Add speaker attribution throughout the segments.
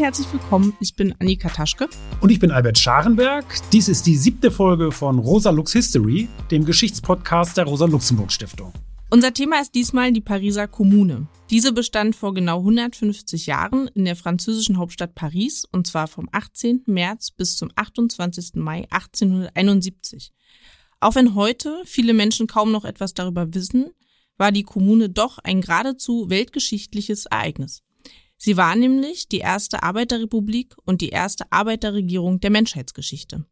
Speaker 1: und herzlich willkommen. Ich bin Annika Taschke.
Speaker 2: Und ich bin Albert Scharenberg. Dies ist die siebte Folge von Rosa Lux History, dem Geschichtspodcast der Rosa Luxemburg Stiftung.
Speaker 1: Unser Thema ist diesmal die Pariser Kommune. Diese bestand vor genau 150 Jahren in der französischen Hauptstadt Paris und zwar vom 18. März bis zum 28. Mai 1871. Auch wenn heute viele Menschen kaum noch etwas darüber wissen, war die Kommune doch ein geradezu weltgeschichtliches Ereignis. Sie war nämlich die erste Arbeiterrepublik und die erste Arbeiterregierung der Menschheitsgeschichte.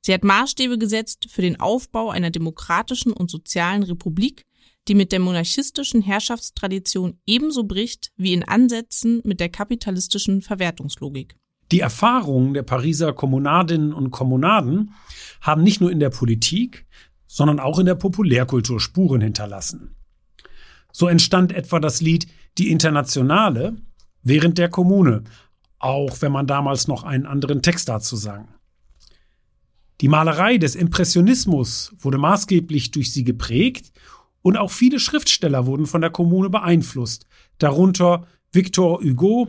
Speaker 1: Sie hat Maßstäbe gesetzt für den Aufbau einer demokratischen und sozialen Republik, die mit der monarchistischen Herrschaftstradition ebenso bricht wie in Ansätzen mit der kapitalistischen Verwertungslogik.
Speaker 2: Die Erfahrungen der Pariser Kommunadinnen und Kommunaden haben nicht nur in der Politik, sondern auch in der Populärkultur Spuren hinterlassen. So entstand etwa das Lied Die Internationale, während der Kommune, auch wenn man damals noch einen anderen Text dazu sang. Die Malerei des Impressionismus wurde maßgeblich durch sie geprägt und auch viele Schriftsteller wurden von der Kommune beeinflusst, darunter Victor Hugo,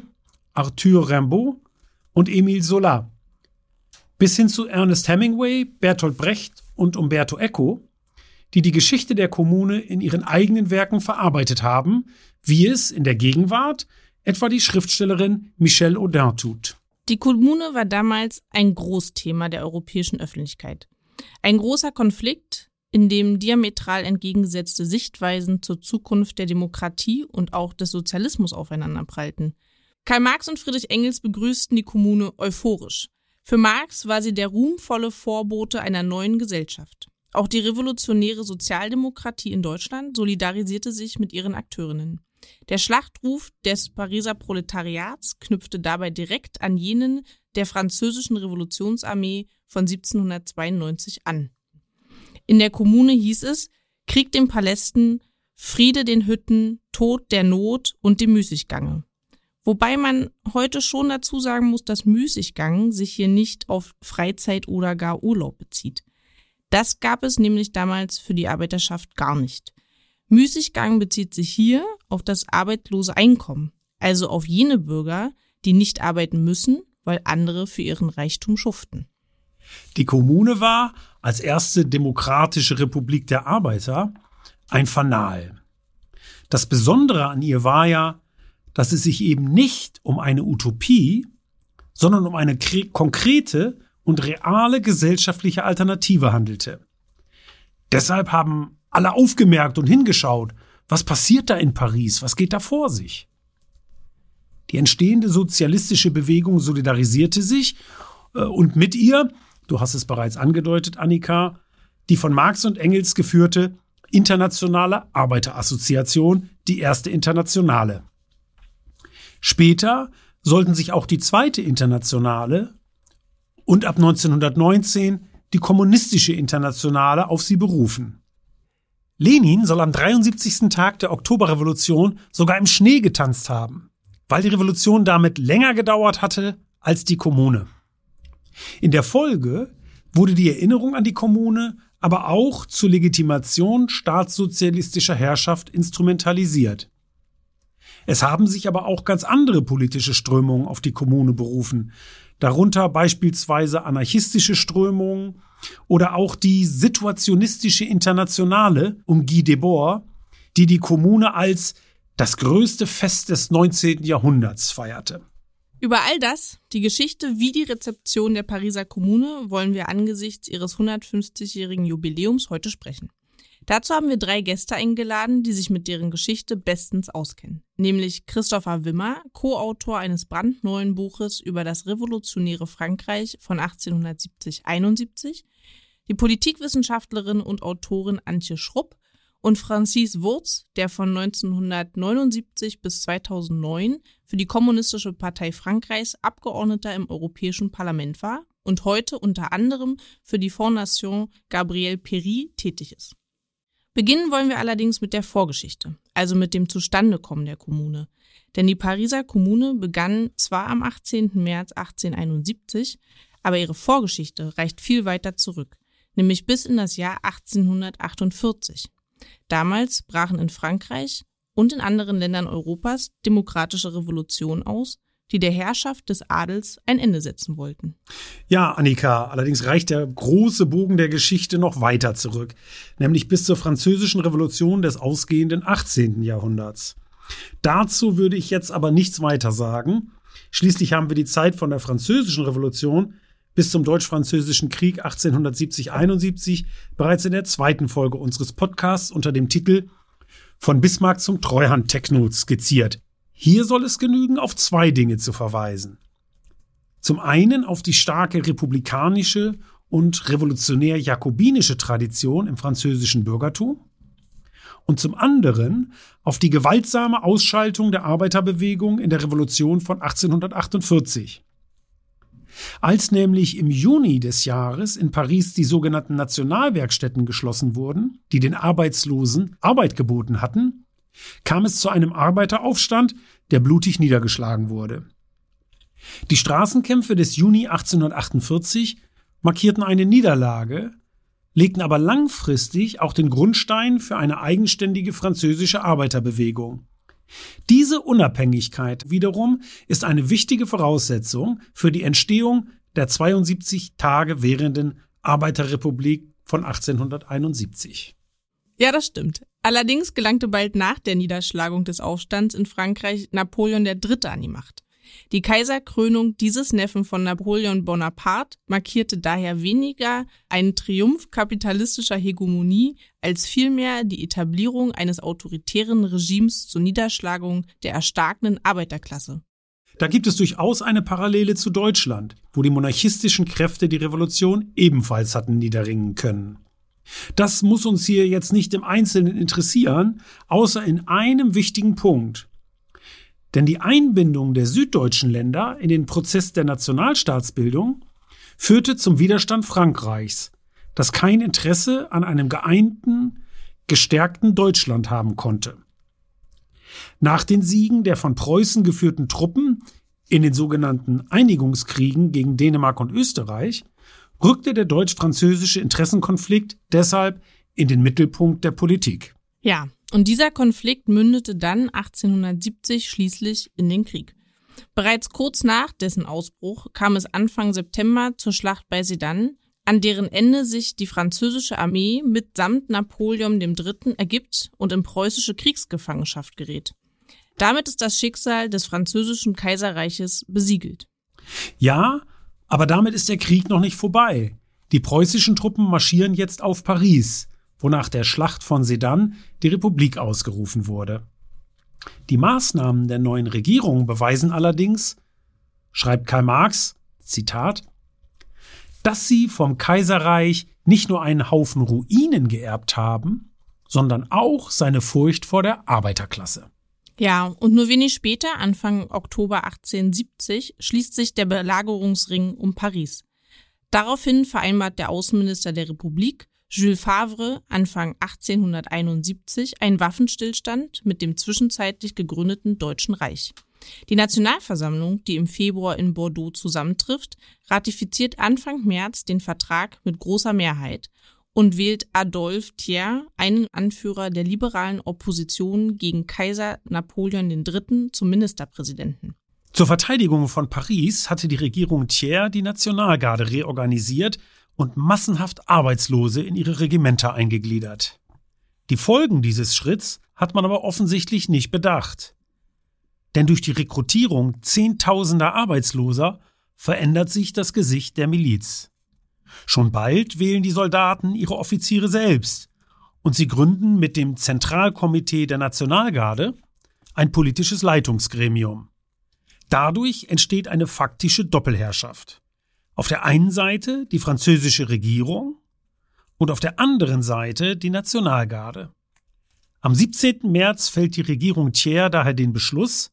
Speaker 2: Arthur Rimbaud und Emile Zola. Bis hin zu Ernest Hemingway, Bertolt Brecht und Umberto Eco, die die Geschichte der Kommune in ihren eigenen Werken verarbeitet haben, wie es in der Gegenwart etwa die Schriftstellerin Michelle Audin tut.
Speaker 1: Die Kommune war damals ein Großthema der europäischen Öffentlichkeit. Ein großer Konflikt, in dem diametral entgegengesetzte Sichtweisen zur Zukunft der Demokratie und auch des Sozialismus aufeinanderprallten. Karl Marx und Friedrich Engels begrüßten die Kommune euphorisch. Für Marx war sie der ruhmvolle Vorbote einer neuen Gesellschaft. Auch die revolutionäre Sozialdemokratie in Deutschland solidarisierte sich mit ihren Akteurinnen. Der Schlachtruf des Pariser Proletariats knüpfte dabei direkt an jenen der französischen Revolutionsarmee von 1792 an. In der Kommune hieß es Krieg den Palästen, Friede den Hütten, Tod der Not und dem Müßiggange. Wobei man heute schon dazu sagen muss, dass Müßiggang sich hier nicht auf Freizeit oder gar Urlaub bezieht. Das gab es nämlich damals für die Arbeiterschaft gar nicht. Müßiggang bezieht sich hier auf das arbeitslose Einkommen, also auf jene Bürger, die nicht arbeiten müssen, weil andere für ihren Reichtum schuften.
Speaker 2: Die Kommune war als erste demokratische Republik der Arbeiter ein Fanal. Das Besondere an ihr war ja, dass es sich eben nicht um eine Utopie, sondern um eine konkrete und reale gesellschaftliche Alternative handelte. Deshalb haben alle aufgemerkt und hingeschaut. Was passiert da in Paris? Was geht da vor sich? Die entstehende sozialistische Bewegung solidarisierte sich äh, und mit ihr, du hast es bereits angedeutet, Annika, die von Marx und Engels geführte Internationale Arbeiterassoziation, die erste Internationale. Später sollten sich auch die zweite Internationale und ab 1919 die kommunistische Internationale auf sie berufen. Lenin soll am 73. Tag der Oktoberrevolution sogar im Schnee getanzt haben, weil die Revolution damit länger gedauert hatte als die Kommune. In der Folge wurde die Erinnerung an die Kommune aber auch zur Legitimation staatssozialistischer Herrschaft instrumentalisiert. Es haben sich aber auch ganz andere politische Strömungen auf die Kommune berufen, darunter beispielsweise anarchistische Strömungen oder auch die situationistische Internationale um Guy Debord, die die Kommune als das größte Fest des 19. Jahrhunderts feierte.
Speaker 1: Über all das, die Geschichte wie die Rezeption der Pariser Kommune, wollen wir angesichts ihres 150-jährigen Jubiläums heute sprechen. Dazu haben wir drei Gäste eingeladen, die sich mit deren Geschichte bestens auskennen. Nämlich Christopher Wimmer, Co-Autor eines brandneuen Buches über das revolutionäre Frankreich von 1870-71, die Politikwissenschaftlerin und Autorin Antje Schrupp und Francis Wurz, der von 1979 bis 2009 für die Kommunistische Partei Frankreichs Abgeordneter im Europäischen Parlament war und heute unter anderem für die Fondation Gabriel Péry tätig ist. Beginnen wollen wir allerdings mit der Vorgeschichte, also mit dem Zustandekommen der Kommune. Denn die Pariser Kommune begann zwar am 18. März 1871, aber ihre Vorgeschichte reicht viel weiter zurück, nämlich bis in das Jahr 1848. Damals brachen in Frankreich und in anderen Ländern Europas demokratische Revolutionen aus, die der Herrschaft des Adels ein Ende setzen wollten.
Speaker 2: Ja, Annika, allerdings reicht der große Bogen der Geschichte noch weiter zurück, nämlich bis zur französischen Revolution des ausgehenden 18. Jahrhunderts. Dazu würde ich jetzt aber nichts weiter sagen. Schließlich haben wir die Zeit von der französischen Revolution bis zum Deutsch-Französischen Krieg 1870-71 bereits in der zweiten Folge unseres Podcasts unter dem Titel Von Bismarck zum Treuhand-Techno skizziert. Hier soll es genügen, auf zwei Dinge zu verweisen. Zum einen auf die starke republikanische und revolutionär-jakobinische Tradition im französischen Bürgertum und zum anderen auf die gewaltsame Ausschaltung der Arbeiterbewegung in der Revolution von 1848. Als nämlich im Juni des Jahres in Paris die sogenannten Nationalwerkstätten geschlossen wurden, die den Arbeitslosen Arbeit geboten hatten, kam es zu einem Arbeiteraufstand, der blutig niedergeschlagen wurde. Die Straßenkämpfe des Juni 1848 markierten eine Niederlage, legten aber langfristig auch den Grundstein für eine eigenständige französische Arbeiterbewegung. Diese Unabhängigkeit wiederum ist eine wichtige Voraussetzung für die Entstehung der 72 Tage währenden Arbeiterrepublik von 1871.
Speaker 1: Ja, das stimmt. Allerdings gelangte bald nach der Niederschlagung des Aufstands in Frankreich Napoleon III. an die Macht. Die Kaiserkrönung dieses Neffen von Napoleon Bonaparte markierte daher weniger einen Triumph kapitalistischer Hegemonie als vielmehr die Etablierung eines autoritären Regimes zur Niederschlagung der erstarkenden Arbeiterklasse.
Speaker 2: Da gibt es durchaus eine Parallele zu Deutschland, wo die monarchistischen Kräfte die Revolution ebenfalls hatten niederringen können. Das muss uns hier jetzt nicht im Einzelnen interessieren, außer in einem wichtigen Punkt. Denn die Einbindung der süddeutschen Länder in den Prozess der Nationalstaatsbildung führte zum Widerstand Frankreichs, das kein Interesse an einem geeinten, gestärkten Deutschland haben konnte. Nach den Siegen der von Preußen geführten Truppen in den sogenannten Einigungskriegen gegen Dänemark und Österreich rückte der deutsch-französische Interessenkonflikt deshalb in den Mittelpunkt der Politik.
Speaker 1: Ja, und dieser Konflikt mündete dann 1870 schließlich in den Krieg. Bereits kurz nach dessen Ausbruch kam es Anfang September zur Schlacht bei Sedan, an deren Ende sich die französische Armee mitsamt Napoleon III. ergibt und in preußische Kriegsgefangenschaft gerät. Damit ist das Schicksal des französischen Kaiserreiches besiegelt.
Speaker 2: Ja, aber damit ist der Krieg noch nicht vorbei. Die preußischen Truppen marschieren jetzt auf Paris wo nach der Schlacht von Sedan die Republik ausgerufen wurde. Die Maßnahmen der neuen Regierung beweisen allerdings, schreibt Karl Marx, Zitat, dass sie vom Kaiserreich nicht nur einen Haufen Ruinen geerbt haben, sondern auch seine Furcht vor der Arbeiterklasse.
Speaker 1: Ja, und nur wenig später, Anfang Oktober 1870, schließt sich der Belagerungsring um Paris. Daraufhin vereinbart der Außenminister der Republik, Jules Favre Anfang 1871 ein Waffenstillstand mit dem zwischenzeitlich gegründeten Deutschen Reich. Die Nationalversammlung, die im Februar in Bordeaux zusammentrifft, ratifiziert Anfang März den Vertrag mit großer Mehrheit und wählt Adolphe Thiers, einen Anführer der liberalen Opposition gegen Kaiser Napoleon III., zum Ministerpräsidenten.
Speaker 2: Zur Verteidigung von Paris hatte die Regierung Thiers die Nationalgarde reorganisiert und massenhaft Arbeitslose in ihre Regimenter eingegliedert. Die Folgen dieses Schritts hat man aber offensichtlich nicht bedacht. Denn durch die Rekrutierung zehntausender Arbeitsloser verändert sich das Gesicht der Miliz. Schon bald wählen die Soldaten ihre Offiziere selbst und sie gründen mit dem Zentralkomitee der Nationalgarde ein politisches Leitungsgremium. Dadurch entsteht eine faktische Doppelherrschaft. Auf der einen Seite die französische Regierung und auf der anderen Seite die Nationalgarde. Am 17. März fällt die Regierung Thiers daher den Beschluss,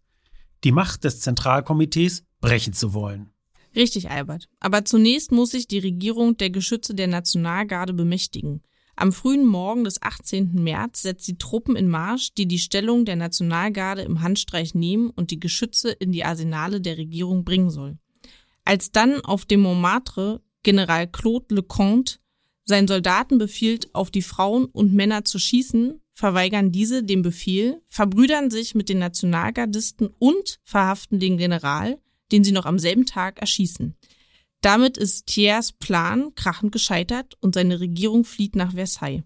Speaker 2: die Macht des Zentralkomitees brechen zu wollen.
Speaker 1: Richtig, Albert. Aber zunächst muss sich die Regierung der Geschütze der Nationalgarde bemächtigen. Am frühen Morgen des 18. März setzt sie Truppen in Marsch, die die Stellung der Nationalgarde im Handstreich nehmen und die Geschütze in die Arsenale der Regierung bringen soll. Als dann auf dem Montmartre General Claude Leconte seinen Soldaten befiehlt, auf die Frauen und Männer zu schießen, verweigern diese den Befehl, verbrüdern sich mit den Nationalgardisten und verhaften den General, den sie noch am selben Tag erschießen. Damit ist Thiers Plan krachend gescheitert und seine Regierung flieht nach Versailles.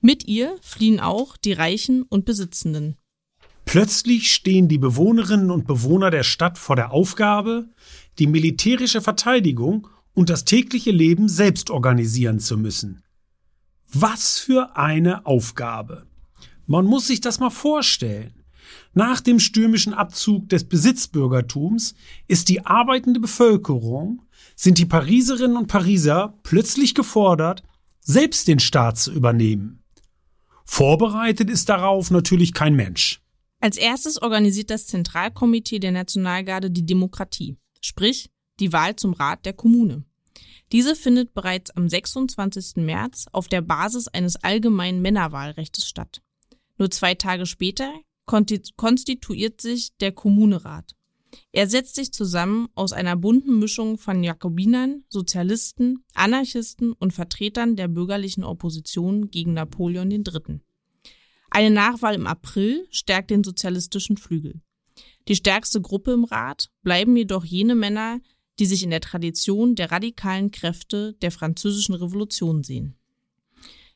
Speaker 1: Mit ihr fliehen auch die Reichen und Besitzenden.
Speaker 2: Plötzlich stehen die Bewohnerinnen und Bewohner der Stadt vor der Aufgabe, die militärische Verteidigung und das tägliche Leben selbst organisieren zu müssen. Was für eine Aufgabe. Man muss sich das mal vorstellen. Nach dem stürmischen Abzug des Besitzbürgertums ist die arbeitende Bevölkerung, sind die Pariserinnen und Pariser plötzlich gefordert, selbst den Staat zu übernehmen. Vorbereitet ist darauf natürlich kein Mensch.
Speaker 1: Als erstes organisiert das Zentralkomitee der Nationalgarde die Demokratie, sprich die Wahl zum Rat der Kommune. Diese findet bereits am 26. März auf der Basis eines allgemeinen Männerwahlrechts statt. Nur zwei Tage später konstituiert sich der Kommunerat. Er setzt sich zusammen aus einer bunten Mischung von Jakobinern, Sozialisten, Anarchisten und Vertretern der bürgerlichen Opposition gegen Napoleon III. Eine Nachwahl im April stärkt den sozialistischen Flügel. Die stärkste Gruppe im Rat bleiben jedoch jene Männer, die sich in der Tradition der radikalen Kräfte der französischen Revolution sehen.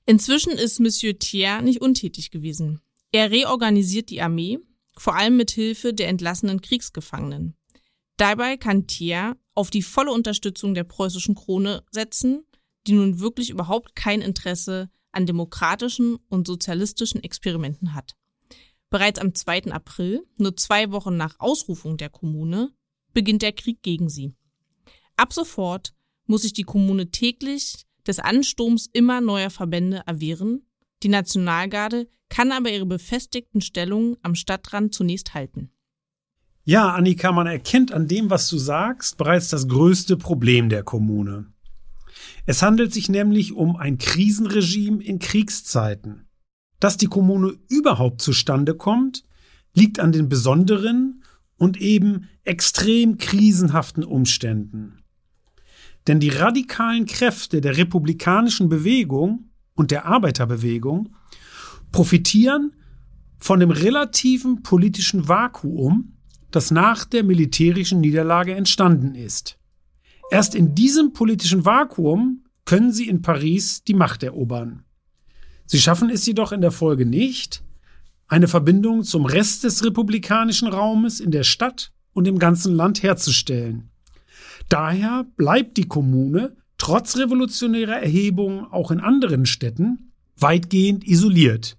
Speaker 1: Inzwischen ist Monsieur Thiers nicht untätig gewesen. Er reorganisiert die Armee, vor allem mit Hilfe der entlassenen Kriegsgefangenen. Dabei kann Thiers auf die volle Unterstützung der preußischen Krone setzen, die nun wirklich überhaupt kein Interesse an demokratischen und sozialistischen Experimenten hat. Bereits am 2. April, nur zwei Wochen nach Ausrufung der Kommune, beginnt der Krieg gegen sie. Ab sofort muss sich die Kommune täglich des Ansturms immer neuer Verbände erwehren. Die Nationalgarde kann aber ihre befestigten Stellungen am Stadtrand zunächst halten.
Speaker 2: Ja, Annika, man erkennt an dem, was du sagst, bereits das größte Problem der Kommune. Es handelt sich nämlich um ein Krisenregime in Kriegszeiten. Dass die Kommune überhaupt zustande kommt, liegt an den besonderen und eben extrem krisenhaften Umständen. Denn die radikalen Kräfte der republikanischen Bewegung und der Arbeiterbewegung profitieren von dem relativen politischen Vakuum, das nach der militärischen Niederlage entstanden ist. Erst in diesem politischen Vakuum können sie in Paris die Macht erobern. Sie schaffen es jedoch in der Folge nicht, eine Verbindung zum Rest des republikanischen Raumes in der Stadt und im ganzen Land herzustellen. Daher bleibt die Kommune trotz revolutionärer Erhebungen auch in anderen Städten weitgehend isoliert.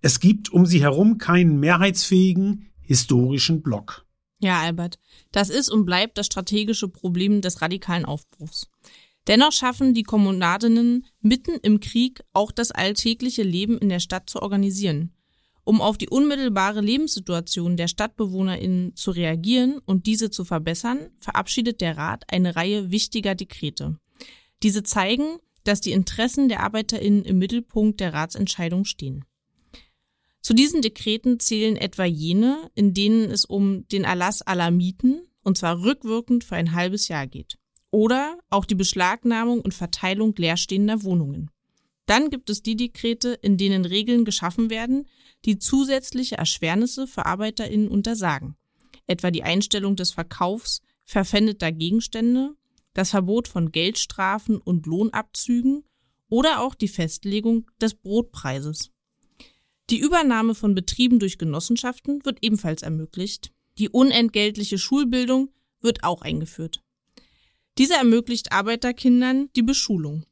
Speaker 2: Es gibt um sie herum keinen mehrheitsfähigen historischen Block.
Speaker 1: Ja, Albert, das ist und bleibt das strategische Problem des radikalen Aufbruchs. Dennoch schaffen die Kommunadinnen mitten im Krieg auch das alltägliche Leben in der Stadt zu organisieren. Um auf die unmittelbare Lebenssituation der StadtbewohnerInnen zu reagieren und diese zu verbessern, verabschiedet der Rat eine Reihe wichtiger Dekrete. Diese zeigen, dass die Interessen der ArbeiterInnen im Mittelpunkt der Ratsentscheidung stehen. Zu diesen Dekreten zählen etwa jene, in denen es um den Erlass aller Mieten, und zwar rückwirkend für ein halbes Jahr geht. Oder auch die Beschlagnahmung und Verteilung leerstehender Wohnungen. Dann gibt es die Dekrete, in denen Regeln geschaffen werden, die zusätzliche Erschwernisse für ArbeiterInnen untersagen. Etwa die Einstellung des Verkaufs verpfändeter Gegenstände, das Verbot von Geldstrafen und Lohnabzügen oder auch die Festlegung des Brotpreises. Die Übernahme von Betrieben durch Genossenschaften wird ebenfalls ermöglicht. Die unentgeltliche Schulbildung wird auch eingeführt. Diese ermöglicht Arbeiterkindern die Beschulung.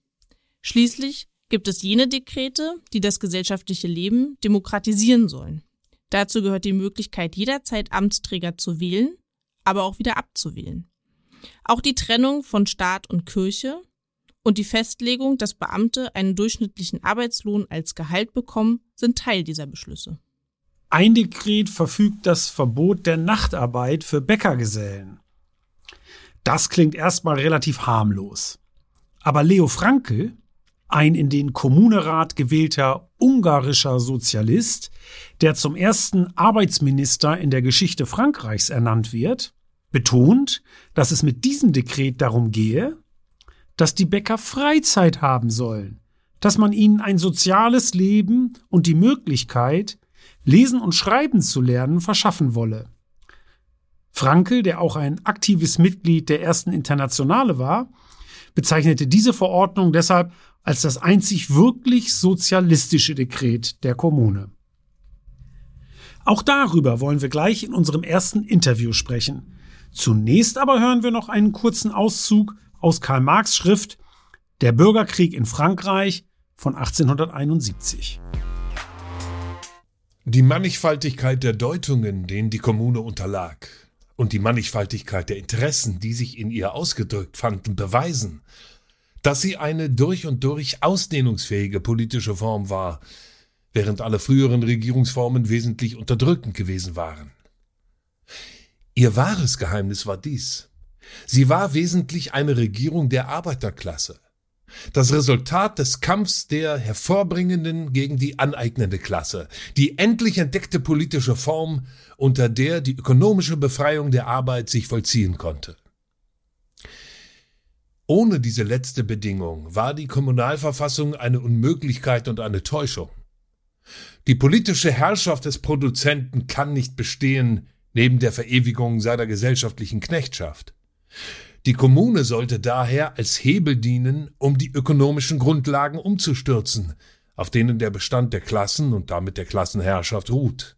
Speaker 1: Schließlich gibt es jene Dekrete, die das gesellschaftliche Leben demokratisieren sollen. Dazu gehört die Möglichkeit, jederzeit Amtsträger zu wählen, aber auch wieder abzuwählen. Auch die Trennung von Staat und Kirche und die Festlegung, dass Beamte einen durchschnittlichen Arbeitslohn als Gehalt bekommen, sind Teil dieser Beschlüsse.
Speaker 2: Ein Dekret verfügt das Verbot der Nachtarbeit für Bäckergesellen. Das klingt erstmal relativ harmlos. Aber Leo Frankel, ein in den Kommunerat gewählter ungarischer Sozialist, der zum ersten Arbeitsminister in der Geschichte Frankreichs ernannt wird, betont, dass es mit diesem Dekret darum gehe, dass die Bäcker Freizeit haben sollen, dass man ihnen ein soziales Leben und die Möglichkeit, lesen und schreiben zu lernen, verschaffen wolle. Frankel, der auch ein aktives Mitglied der ersten Internationale war, bezeichnete diese Verordnung deshalb als das einzig wirklich sozialistische Dekret der Kommune. Auch darüber wollen wir gleich in unserem ersten Interview sprechen. Zunächst aber hören wir noch einen kurzen Auszug aus Karl Marx Schrift Der Bürgerkrieg in Frankreich von 1871.
Speaker 3: Die Mannigfaltigkeit der Deutungen, denen die Kommune unterlag, und die Mannigfaltigkeit der Interessen, die sich in ihr ausgedrückt fanden, beweisen, dass sie eine durch und durch ausdehnungsfähige politische Form war, während alle früheren Regierungsformen wesentlich unterdrückend gewesen waren. Ihr wahres Geheimnis war dies. Sie war wesentlich eine Regierung der Arbeiterklasse, das Resultat des Kampfs der hervorbringenden gegen die aneignende Klasse, die endlich entdeckte politische Form, unter der die ökonomische Befreiung der Arbeit sich vollziehen konnte. Ohne diese letzte Bedingung war die Kommunalverfassung eine Unmöglichkeit und eine Täuschung. Die politische Herrschaft des Produzenten kann nicht bestehen neben der Verewigung seiner gesellschaftlichen Knechtschaft. Die Kommune sollte daher als Hebel dienen, um die ökonomischen Grundlagen umzustürzen, auf denen der Bestand der Klassen und damit der Klassenherrschaft ruht.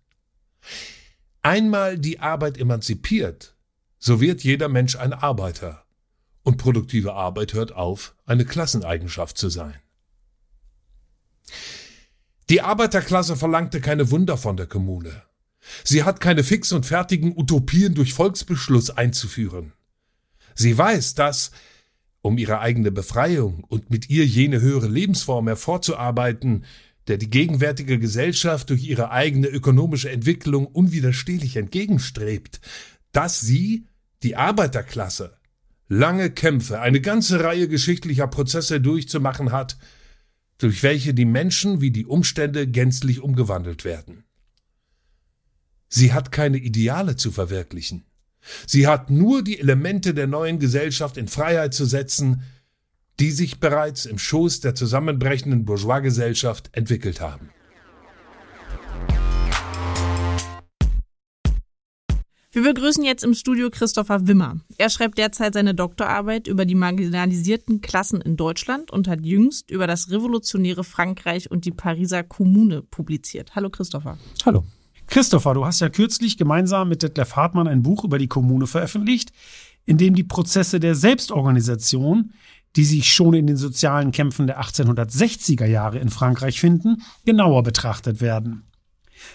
Speaker 3: Einmal die Arbeit emanzipiert, so wird jeder Mensch ein Arbeiter, und produktive Arbeit hört auf, eine Klasseneigenschaft zu sein. Die Arbeiterklasse verlangte keine Wunder von der Kommune. Sie hat keine fix und fertigen Utopien durch Volksbeschluss einzuführen. Sie weiß, dass, um ihre eigene Befreiung und mit ihr jene höhere Lebensform hervorzuarbeiten, der die gegenwärtige Gesellschaft durch ihre eigene ökonomische Entwicklung unwiderstehlich entgegenstrebt, dass sie, die Arbeiterklasse, lange Kämpfe, eine ganze Reihe geschichtlicher Prozesse durchzumachen hat, durch welche die Menschen wie die Umstände gänzlich umgewandelt werden. Sie hat keine Ideale zu verwirklichen. Sie hat nur die Elemente der neuen Gesellschaft in Freiheit zu setzen, die sich bereits im Schoß der zusammenbrechenden Bourgeoisgesellschaft entwickelt haben.
Speaker 1: Wir begrüßen jetzt im Studio Christopher Wimmer. Er schreibt derzeit seine Doktorarbeit über die marginalisierten Klassen in Deutschland und hat jüngst über das revolutionäre Frankreich und die Pariser Kommune publiziert. Hallo Christopher.
Speaker 2: Hallo. Christopher, du hast ja kürzlich gemeinsam mit Detlef Hartmann ein Buch über die Kommune veröffentlicht, in dem die Prozesse der Selbstorganisation, die sich schon in den sozialen Kämpfen der 1860er Jahre in Frankreich finden, genauer betrachtet werden.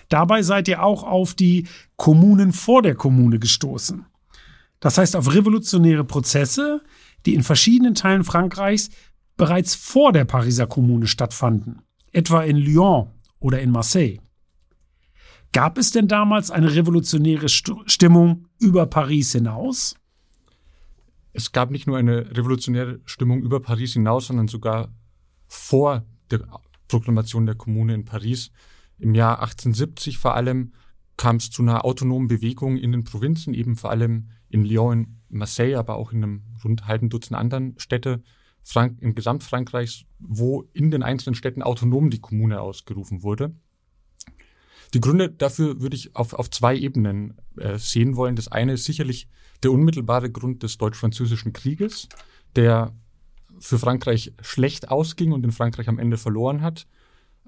Speaker 2: Dabei seid ihr auch auf die Kommunen vor der Kommune gestoßen. Das heißt auf revolutionäre Prozesse, die in verschiedenen Teilen Frankreichs bereits vor der Pariser Kommune stattfanden, etwa in Lyon oder in Marseille. Gab es denn damals eine revolutionäre Stimmung über Paris hinaus?
Speaker 4: Es gab nicht nur eine revolutionäre Stimmung über Paris hinaus, sondern sogar vor der Proklamation der Kommune in Paris. Im Jahr 1870 vor allem kam es zu einer autonomen Bewegung in den Provinzen, eben vor allem in Lyon, in Marseille, aber auch in einem rund halben Dutzend anderen Städte Frank in Gesamtfrankreichs, wo in den einzelnen Städten autonom die Kommune ausgerufen wurde. Die Gründe dafür würde ich auf, auf zwei Ebenen äh, sehen wollen. Das eine ist sicherlich der unmittelbare Grund des Deutsch-Französischen Krieges, der für Frankreich schlecht ausging und in Frankreich am Ende verloren hat.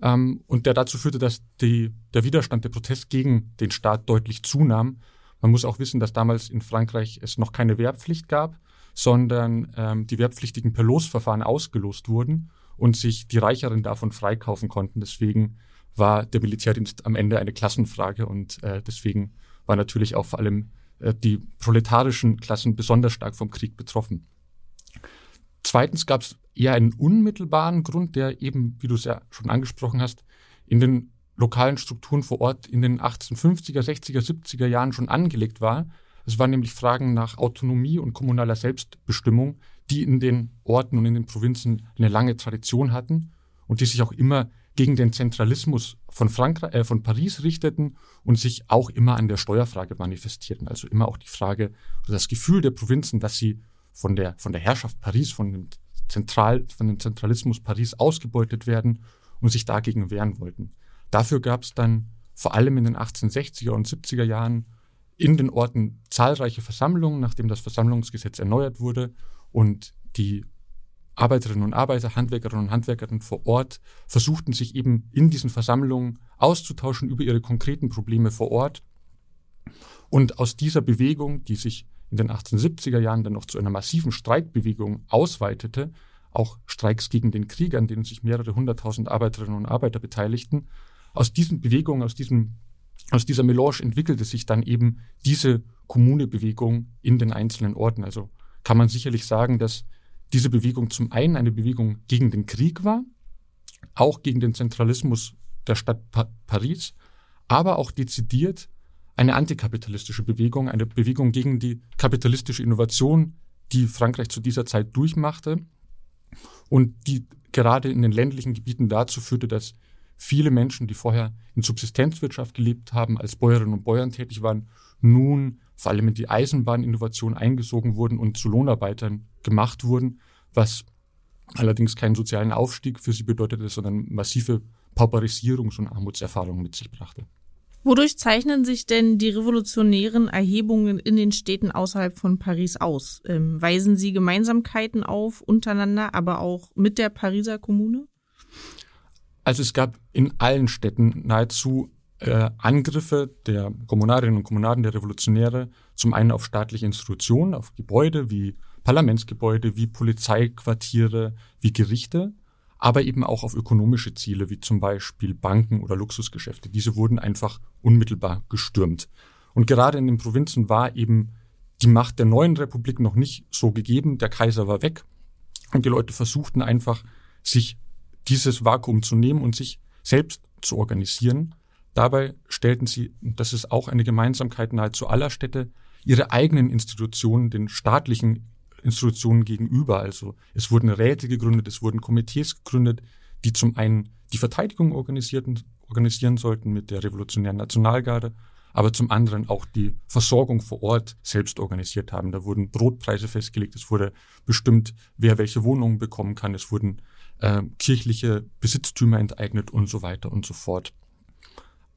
Speaker 4: Ähm, und der dazu führte, dass die, der Widerstand, der Protest gegen den Staat deutlich zunahm. Man muss auch wissen, dass damals in Frankreich es noch keine Wehrpflicht gab, sondern ähm, die Wehrpflichtigen per Losverfahren ausgelost wurden und sich die Reicheren davon freikaufen konnten. Deswegen war der Militärdienst am Ende eine Klassenfrage und äh, deswegen war natürlich auch vor allem äh, die proletarischen Klassen besonders stark vom Krieg betroffen. Zweitens gab es eher einen unmittelbaren Grund, der eben, wie du es ja schon angesprochen hast, in den lokalen Strukturen vor Ort in den 1850er, 60er, 70er Jahren schon angelegt war. Es waren nämlich Fragen nach Autonomie und kommunaler Selbstbestimmung, die in den Orten und in den Provinzen eine lange Tradition hatten und die sich auch immer gegen den Zentralismus von, Frankreich, äh, von Paris richteten und sich auch immer an der Steuerfrage manifestierten. Also immer auch die Frage oder das Gefühl der Provinzen, dass sie von der, von der Herrschaft Paris, von dem, Zentral, von dem Zentralismus Paris ausgebeutet werden und sich dagegen wehren wollten. Dafür gab es dann vor allem in den 1860er und 70er Jahren in den Orten zahlreiche Versammlungen, nachdem das Versammlungsgesetz erneuert wurde und die Arbeiterinnen und Arbeiter, Handwerkerinnen und Handwerkerinnen vor Ort versuchten sich eben in diesen Versammlungen auszutauschen über ihre konkreten Probleme vor Ort. Und aus dieser Bewegung, die sich in den 1870er Jahren dann noch zu einer massiven Streikbewegung ausweitete, auch Streiks gegen den Krieg, an denen sich mehrere hunderttausend Arbeiterinnen und Arbeiter beteiligten, aus diesen Bewegungen, aus diesem aus dieser Melange entwickelte sich dann eben diese Kommunebewegung in den einzelnen Orten. Also kann man sicherlich sagen, dass diese Bewegung zum einen eine Bewegung gegen den Krieg war, auch gegen den Zentralismus der Stadt pa Paris, aber auch dezidiert eine antikapitalistische Bewegung, eine Bewegung gegen die kapitalistische Innovation, die Frankreich zu dieser Zeit durchmachte und die gerade in den ländlichen Gebieten dazu führte, dass viele Menschen, die vorher in Subsistenzwirtschaft gelebt haben, als Bäuerinnen und Bäuern tätig waren, nun vor allem in die Eisenbahninnovation eingesogen wurden und zu Lohnarbeitern gemacht wurden, was allerdings keinen sozialen Aufstieg für sie bedeutete, sondern massive Pauperisierungs- und Armutserfahrungen mit sich brachte.
Speaker 1: Wodurch zeichnen sich denn die revolutionären Erhebungen in den Städten außerhalb von Paris aus? Ähm, weisen sie Gemeinsamkeiten auf untereinander, aber auch mit der Pariser Kommune?
Speaker 4: Also es gab in allen Städten nahezu äh, Angriffe der Kommunarinnen und Kommunaden, der Revolutionäre, zum einen auf staatliche Institutionen, auf Gebäude wie Parlamentsgebäude, wie Polizeiquartiere, wie Gerichte, aber eben auch auf ökonomische Ziele, wie zum Beispiel Banken oder Luxusgeschäfte. Diese wurden einfach unmittelbar gestürmt. Und gerade in den Provinzen war eben die Macht der neuen Republik noch nicht so gegeben. Der Kaiser war weg und die Leute versuchten einfach, sich dieses Vakuum zu nehmen und sich selbst zu organisieren. Dabei stellten sie, und das ist auch eine Gemeinsamkeit nahezu aller Städte, ihre eigenen Institutionen den staatlichen Institutionen gegenüber. Also es wurden Räte gegründet, es wurden Komitees gegründet, die zum einen die Verteidigung organisierten, organisieren sollten mit der revolutionären Nationalgarde, aber zum anderen auch die Versorgung vor Ort selbst organisiert haben. Da wurden Brotpreise festgelegt, es wurde bestimmt, wer welche Wohnungen bekommen kann, es wurden äh, kirchliche Besitztümer enteignet und so weiter und so fort.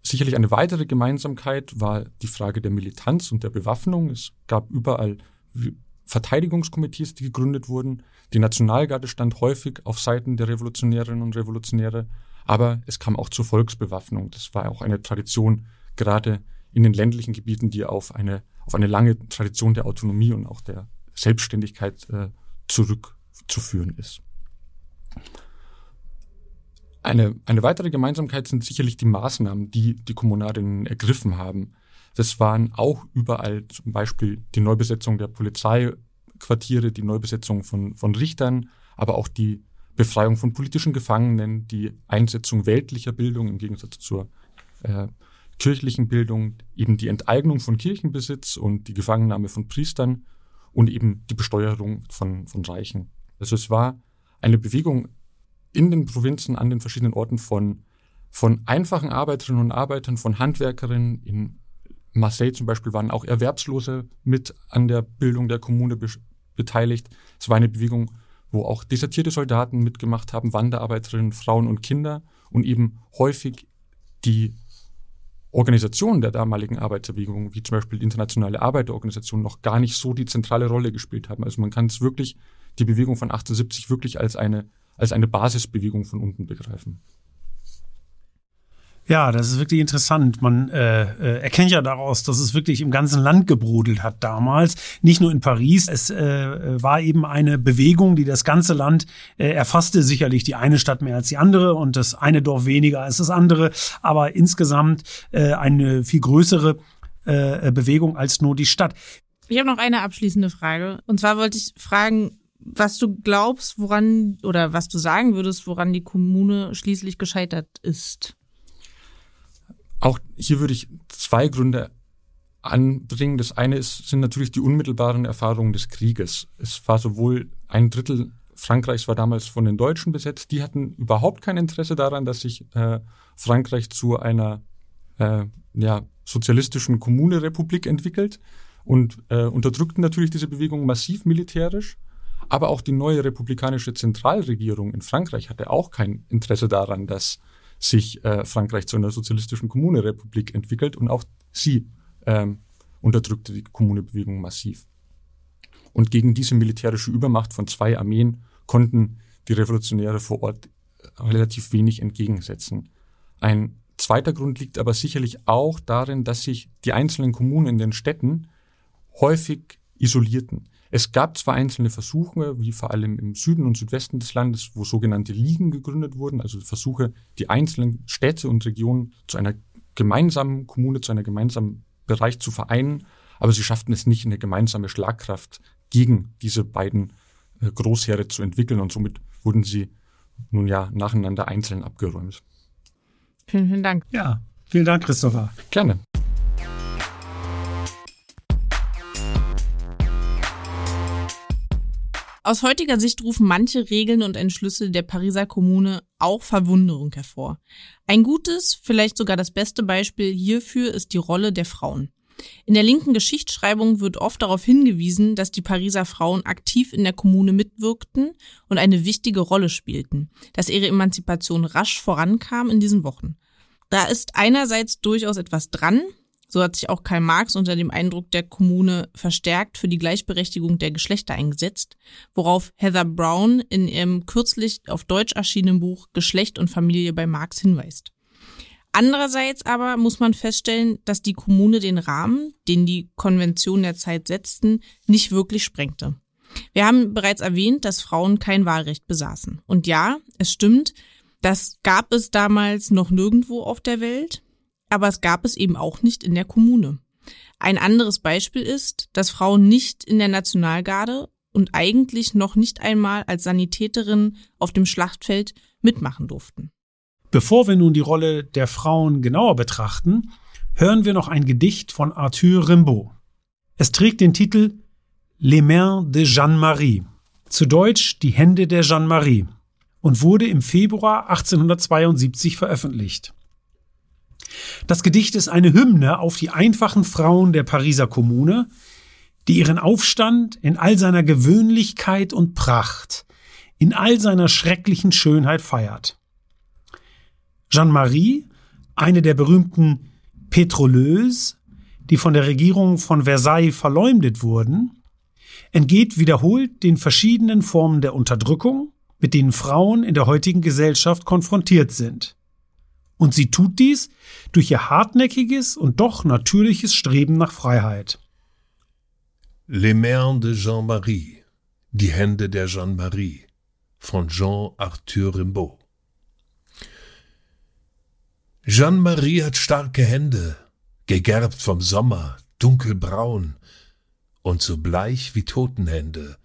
Speaker 4: Sicherlich eine weitere Gemeinsamkeit war die Frage der Militanz und der Bewaffnung. Es gab überall Verteidigungskomitees, die gegründet wurden. Die Nationalgarde stand häufig auf Seiten der Revolutionärinnen und Revolutionäre, aber es kam auch zur Volksbewaffnung. Das war auch eine Tradition, gerade in den ländlichen Gebieten, die auf eine, auf eine lange Tradition der Autonomie und auch der Selbstständigkeit äh, zurückzuführen ist. Eine, eine weitere Gemeinsamkeit sind sicherlich die Maßnahmen, die die Kommunarinnen ergriffen haben. Das waren auch überall zum Beispiel die Neubesetzung der Polizeiquartiere, die Neubesetzung von, von Richtern, aber auch die Befreiung von politischen Gefangenen, die Einsetzung weltlicher Bildung im Gegensatz zur äh, kirchlichen Bildung, eben die Enteignung von Kirchenbesitz und die Gefangennahme von Priestern und eben die Besteuerung von, von Reichen. Also es war eine Bewegung in den Provinzen an den verschiedenen Orten von, von einfachen Arbeiterinnen und Arbeitern, von Handwerkerinnen. In Marseille zum Beispiel waren auch Erwerbslose mit an der Bildung der Kommune be beteiligt. Es war eine Bewegung, wo auch desertierte Soldaten mitgemacht haben, Wanderarbeiterinnen, Frauen und Kinder und eben häufig die Organisationen der damaligen Arbeiterbewegung, wie zum Beispiel die Internationale Arbeiterorganisation, noch gar nicht so die zentrale Rolle gespielt haben. Also man kann es wirklich die Bewegung von 1870 wirklich als eine, als eine Basisbewegung von unten begreifen.
Speaker 2: Ja, das ist wirklich interessant. Man äh, äh, erkennt ja daraus, dass es wirklich im ganzen Land gebrodelt hat damals, nicht nur in Paris. Es äh, war eben eine Bewegung, die das ganze Land äh, erfasste. Sicherlich die eine Stadt mehr als die andere und das eine Dorf weniger als das andere, aber insgesamt äh, eine viel größere äh, Bewegung als nur die Stadt.
Speaker 1: Ich habe noch eine abschließende Frage. Und zwar wollte ich fragen, was du glaubst, woran oder was du sagen würdest, woran die Kommune schließlich gescheitert ist.
Speaker 4: Auch hier würde ich zwei Gründe anbringen. Das eine ist, sind natürlich die unmittelbaren Erfahrungen des Krieges. Es war sowohl ein Drittel Frankreichs war damals von den Deutschen besetzt. Die hatten überhaupt kein Interesse daran, dass sich äh, Frankreich zu einer äh, ja, sozialistischen Kommune-Republik entwickelt und äh, unterdrückten natürlich diese Bewegung massiv militärisch. Aber auch die neue republikanische Zentralregierung in Frankreich hatte auch kein Interesse daran, dass sich äh, Frankreich zu einer sozialistischen Kommunerepublik entwickelt und auch sie ähm, unterdrückte die Kommunebewegung massiv. Und gegen diese militärische Übermacht von zwei Armeen konnten die Revolutionäre vor Ort relativ wenig entgegensetzen. Ein zweiter Grund liegt aber sicherlich auch darin, dass sich die einzelnen Kommunen in den Städten häufig isolierten. Es gab zwar einzelne Versuche, wie vor allem im Süden und Südwesten des Landes, wo sogenannte Ligen gegründet wurden, also Versuche, die einzelnen Städte und Regionen zu einer gemeinsamen Kommune, zu einer gemeinsamen Bereich zu vereinen, aber sie schafften es nicht, eine gemeinsame Schlagkraft gegen diese beiden äh, Großheere zu entwickeln und somit wurden sie nun ja nacheinander einzeln abgeräumt.
Speaker 1: Vielen, vielen Dank.
Speaker 2: Ja, vielen Dank, Christopher.
Speaker 4: Gerne.
Speaker 1: Aus heutiger Sicht rufen manche Regeln und Entschlüsse der Pariser Kommune auch Verwunderung hervor. Ein gutes, vielleicht sogar das beste Beispiel hierfür ist die Rolle der Frauen. In der linken Geschichtsschreibung wird oft darauf hingewiesen, dass die Pariser Frauen aktiv in der Kommune mitwirkten und eine wichtige Rolle spielten, dass ihre Emanzipation rasch vorankam in diesen Wochen. Da ist einerseits durchaus etwas dran, so hat sich auch Karl Marx unter dem Eindruck der Kommune verstärkt für die Gleichberechtigung der Geschlechter eingesetzt, worauf Heather Brown in ihrem kürzlich auf Deutsch erschienenen Buch Geschlecht und Familie bei Marx hinweist. Andererseits aber muss man feststellen, dass die Kommune den Rahmen, den die Konvention der Zeit setzten, nicht wirklich sprengte. Wir haben bereits erwähnt, dass Frauen kein Wahlrecht besaßen. Und ja, es stimmt, das gab es damals noch nirgendwo auf der Welt, aber es gab es eben auch nicht in der Kommune. Ein anderes Beispiel ist, dass Frauen nicht in der Nationalgarde und eigentlich noch nicht einmal als Sanitäterinnen auf dem Schlachtfeld mitmachen durften.
Speaker 2: Bevor wir nun die Rolle der Frauen genauer betrachten, hören wir noch ein Gedicht von Arthur Rimbaud. Es trägt den Titel Les Mains de Jeanne-Marie, zu Deutsch Die Hände der Jeanne-Marie, und wurde im Februar 1872 veröffentlicht. Das Gedicht ist eine Hymne auf die einfachen Frauen der Pariser Kommune, die ihren Aufstand in all seiner Gewöhnlichkeit und Pracht, in all seiner schrecklichen Schönheit feiert. Jeanne-Marie, eine der berühmten Petroleuses, die von der Regierung von Versailles verleumdet wurden, entgeht wiederholt den verschiedenen Formen der Unterdrückung, mit denen Frauen in der heutigen Gesellschaft konfrontiert sind. Und sie tut dies durch ihr hartnäckiges und doch natürliches Streben nach Freiheit.
Speaker 3: Les Mains de Jean-Marie, die Hände der Jeanne-Marie von Jean-Arthur Rimbaud. Jeanne-Marie hat starke Hände, gegerbt vom Sommer, dunkelbraun und so bleich wie Totenhände.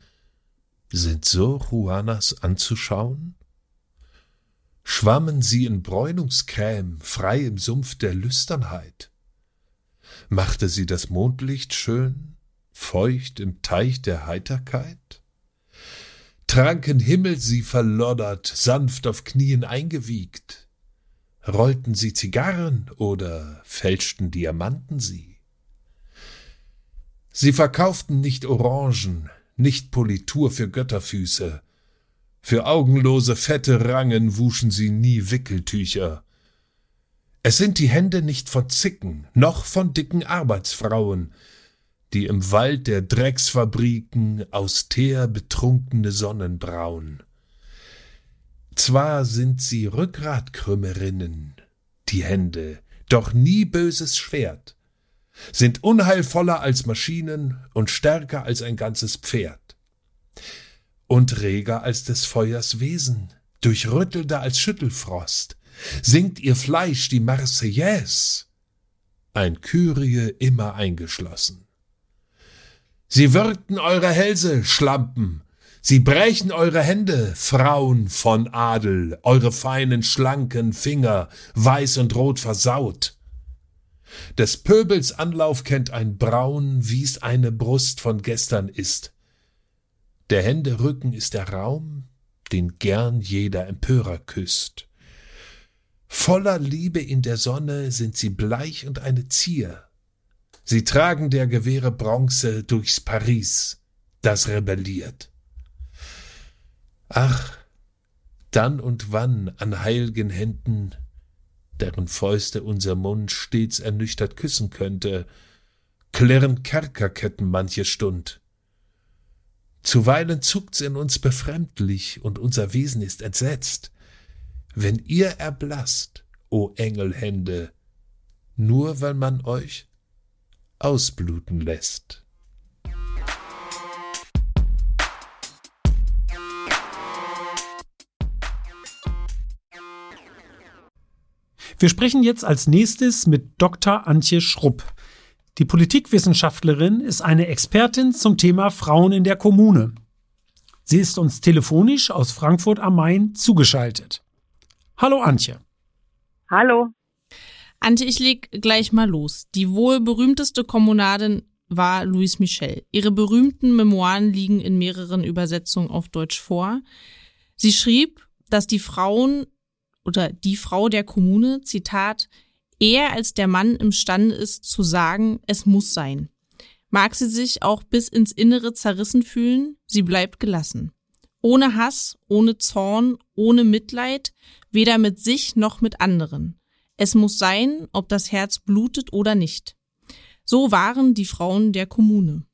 Speaker 3: Sind so Juanas anzuschauen? Schwammen sie in Bräunungscreme frei im Sumpf der Lüsternheit? Machte sie das Mondlicht schön, feucht im Teich der Heiterkeit? Tranken Himmel sie verloddert, sanft auf Knien eingewiegt? Rollten sie Zigarren oder fälschten Diamanten sie? Sie verkauften nicht Orangen, nicht Politur für Götterfüße. Für augenlose fette Rangen wuschen sie nie Wickeltücher. Es sind die Hände nicht von Zicken, noch von dicken Arbeitsfrauen, die im Wald der Drecksfabriken austär betrunkene Sonnen brauen. Zwar sind sie Rückgratkrümmerinnen, die Hände, doch nie böses Schwert, sind unheilvoller als Maschinen und stärker als ein ganzes Pferd. Und reger als des Feuers Wesen, durchrüttelnder als Schüttelfrost, singt ihr Fleisch die Marseillaise, ein Kyrie immer eingeschlossen. Sie würgten eure Hälse, Schlampen, Sie brechen eure Hände, Frauen von Adel, eure feinen, schlanken Finger, weiß und rot versaut. Des Pöbels Anlauf kennt ein Braun, wie's eine Brust von gestern ist. Der Hände Rücken ist der Raum, den gern jeder Empörer küsst. Voller Liebe in der Sonne sind sie bleich und eine Zier. Sie tragen der Gewehre Bronze durchs Paris, das rebelliert. Ach, dann und wann an heilgen Händen, deren Fäuste unser Mund stets ernüchtert küssen könnte, klirren Kerkerketten manche Stund. Zuweilen zuckt's in uns befremdlich und unser Wesen ist entsetzt. Wenn ihr erblasst, o Engelhände, nur weil man euch ausbluten lässt.
Speaker 2: Wir sprechen jetzt als nächstes mit Dr. Antje Schrupp. Die Politikwissenschaftlerin ist eine Expertin zum Thema Frauen in der Kommune. Sie ist uns telefonisch aus Frankfurt am Main zugeschaltet. Hallo Antje.
Speaker 5: Hallo.
Speaker 1: Antje, ich leg gleich mal los. Die wohl berühmteste Kommunadin war Louise Michel. Ihre berühmten Memoiren liegen in mehreren Übersetzungen auf Deutsch vor. Sie schrieb, dass die Frauen oder die Frau der Kommune, Zitat, eher als der Mann imstande ist zu sagen, es muss sein. Mag sie sich auch bis ins Innere zerrissen fühlen, sie bleibt gelassen. Ohne Hass, ohne Zorn, ohne Mitleid, weder mit sich noch mit anderen. Es muss sein, ob das Herz blutet oder nicht. So waren die Frauen der Kommune.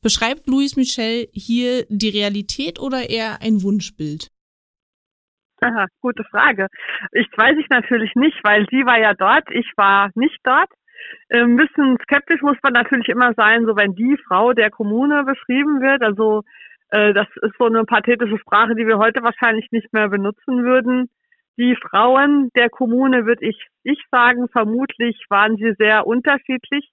Speaker 1: Beschreibt Louis Michel hier die Realität oder eher ein Wunschbild?
Speaker 5: Aha, gute Frage. Ich weiß ich natürlich nicht, weil sie war ja dort, ich war nicht dort. Ein ähm, bisschen skeptisch muss man natürlich immer sein, so wenn die Frau der Kommune beschrieben wird. Also äh, das ist so eine pathetische Sprache, die wir heute wahrscheinlich nicht mehr benutzen würden. Die Frauen der Kommune, würde ich, ich sagen, vermutlich waren sie sehr unterschiedlich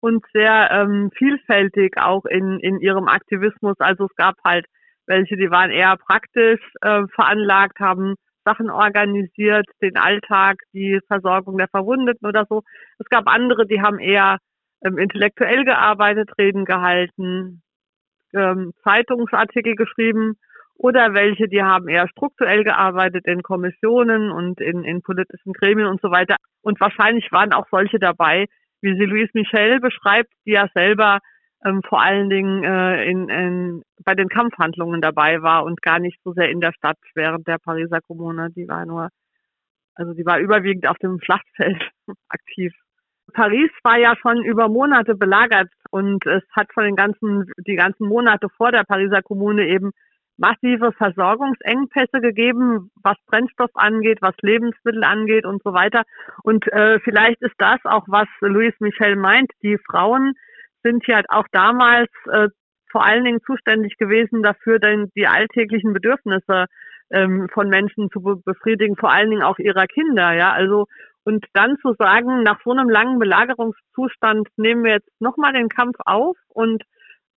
Speaker 5: und sehr ähm, vielfältig auch in, in ihrem Aktivismus. Also es gab halt welche, die waren eher praktisch äh, veranlagt, haben Sachen organisiert, den Alltag, die Versorgung der Verwundeten oder so. Es gab andere, die haben eher ähm, intellektuell gearbeitet, Reden gehalten, ähm, Zeitungsartikel geschrieben oder welche, die haben eher strukturell gearbeitet in Kommissionen und in, in politischen Gremien und so weiter. Und wahrscheinlich waren auch solche dabei, wie sie Louise Michel beschreibt, die ja selber ähm, vor allen Dingen äh, in, in, bei den Kampfhandlungen dabei war und gar nicht so sehr in der Stadt während der Pariser Kommune. Die war nur, also die war überwiegend auf dem Schlachtfeld aktiv. Paris war ja schon über Monate belagert und es hat von den ganzen, die ganzen Monate vor der Pariser Kommune eben massive Versorgungsengpässe gegeben, was Brennstoff angeht, was Lebensmittel angeht und so weiter. Und äh, vielleicht ist das auch, was Louis Michel meint. Die Frauen sind hier halt auch damals äh, vor allen Dingen zuständig gewesen dafür, denn die alltäglichen Bedürfnisse ähm, von Menschen zu be befriedigen, vor allen Dingen auch ihrer Kinder, ja. Also und dann zu sagen, nach so einem langen Belagerungszustand nehmen wir jetzt nochmal den Kampf auf und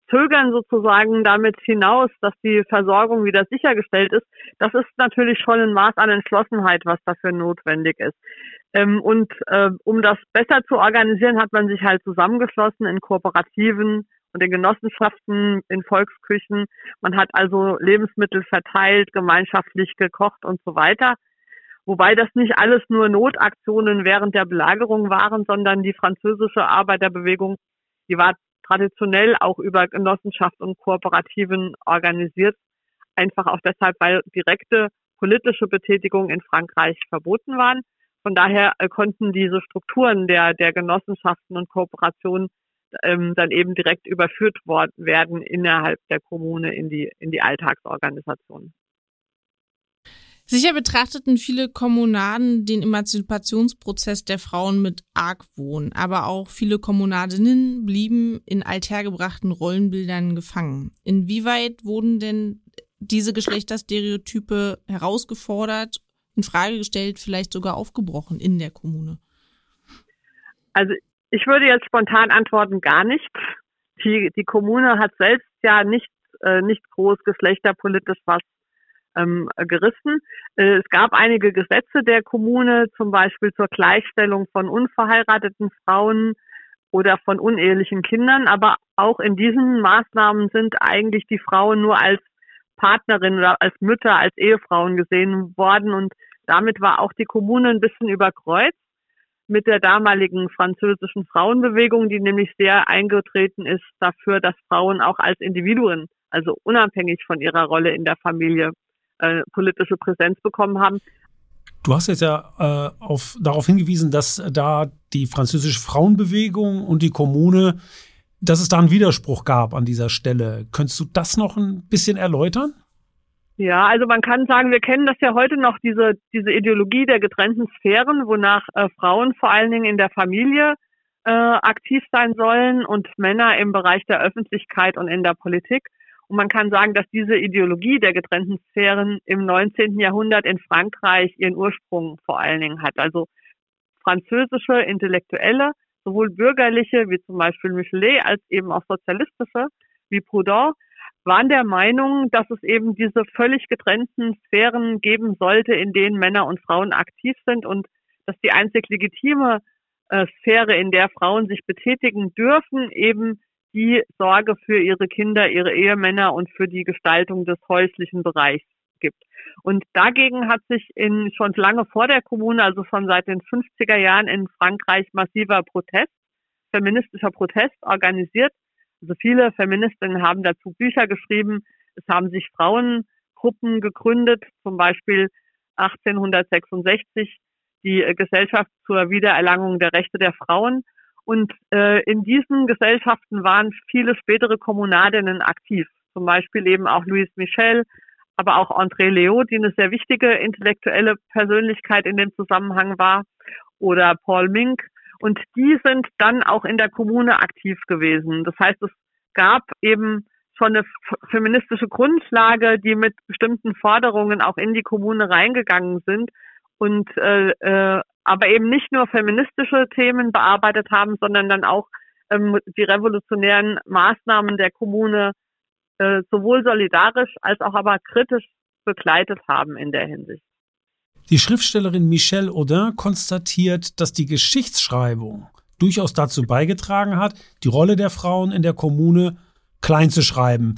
Speaker 5: zögern sozusagen damit hinaus, dass die Versorgung wieder sichergestellt ist, das ist natürlich schon ein Maß an Entschlossenheit, was dafür notwendig ist. Ähm, und äh, um das besser zu organisieren, hat man sich halt zusammengeschlossen in Kooperativen und in Genossenschaften, in Volksküchen. Man hat also Lebensmittel verteilt, gemeinschaftlich gekocht und so weiter. Wobei das nicht alles nur Notaktionen während der Belagerung waren, sondern die französische Arbeiterbewegung, die war traditionell auch über Genossenschaft und Kooperativen organisiert. Einfach auch deshalb, weil direkte politische Betätigungen in Frankreich verboten waren. Von daher äh, konnten diese Strukturen der, der Genossenschaften und Kooperationen ähm, dann eben direkt überführt worden werden innerhalb der Kommune in die, in die Alltagsorganisation.
Speaker 1: Sicher betrachteten viele Kommunaden den Emanzipationsprozess der Frauen mit Argwohn, aber auch viele Kommunadinnen blieben in althergebrachten Rollenbildern gefangen. Inwieweit wurden denn diese Geschlechterstereotype herausgefordert in Frage gestellt, vielleicht sogar aufgebrochen in der Kommune?
Speaker 5: Also ich würde jetzt spontan antworten, gar nicht. Die, die Kommune hat selbst ja nicht, äh, nicht groß geschlechterpolitisch was ähm, gerissen. Äh, es gab einige Gesetze der Kommune, zum Beispiel zur Gleichstellung von unverheirateten Frauen oder von unehelichen Kindern, aber auch in diesen Maßnahmen sind eigentlich die Frauen nur als Partnerin oder als Mütter, als Ehefrauen gesehen worden und damit war auch die Kommune ein bisschen überkreuzt mit der damaligen französischen Frauenbewegung, die nämlich sehr eingetreten ist dafür, dass Frauen auch als Individuen, also unabhängig von ihrer Rolle in der Familie, äh, politische Präsenz bekommen haben.
Speaker 2: Du hast jetzt ja äh, auf, darauf hingewiesen, dass da die französische Frauenbewegung und die Kommune dass es da einen Widerspruch gab an dieser Stelle. Könntest du das noch ein bisschen erläutern?
Speaker 5: Ja, also man kann sagen, wir kennen das ja heute noch, diese, diese Ideologie der getrennten Sphären, wonach äh, Frauen vor allen Dingen in der Familie äh, aktiv sein sollen und Männer im Bereich der Öffentlichkeit und in der Politik. Und man kann sagen, dass diese Ideologie der getrennten Sphären im 19. Jahrhundert in Frankreich ihren Ursprung vor allen Dingen hat. Also französische Intellektuelle, sowohl bürgerliche wie zum Beispiel Michelet als eben auch sozialistische wie Proudhon, waren der Meinung, dass es eben diese völlig getrennten Sphären geben sollte, in denen Männer und Frauen aktiv sind und dass die einzig legitime äh, Sphäre, in der Frauen sich betätigen dürfen, eben die Sorge für ihre Kinder, ihre Ehemänner und für die Gestaltung des häuslichen Bereichs gibt. Und dagegen hat sich in, schon lange vor der Kommune, also schon seit den 50er Jahren in Frankreich massiver Protest, feministischer Protest organisiert. Also viele Feministinnen haben dazu Bücher geschrieben. Es haben sich Frauengruppen gegründet, zum Beispiel 1866 die Gesellschaft zur Wiedererlangung der Rechte der Frauen. Und äh, in diesen Gesellschaften waren viele spätere Kommunadinnen aktiv. Zum Beispiel eben auch Louise Michel, aber auch André Leo, die eine sehr wichtige intellektuelle Persönlichkeit in dem Zusammenhang war, oder Paul Mink. Und die sind dann auch in der Kommune aktiv gewesen. Das heißt, es gab eben schon eine feministische Grundlage, die mit bestimmten Forderungen auch in die Kommune reingegangen sind und äh, äh, aber eben nicht nur feministische Themen bearbeitet haben, sondern dann auch ähm, die revolutionären Maßnahmen der Kommune äh, sowohl solidarisch als auch aber kritisch begleitet haben in der Hinsicht.
Speaker 2: Die Schriftstellerin Michelle Audin konstatiert, dass die Geschichtsschreibung durchaus dazu beigetragen hat, die Rolle der Frauen in der Kommune klein zu schreiben,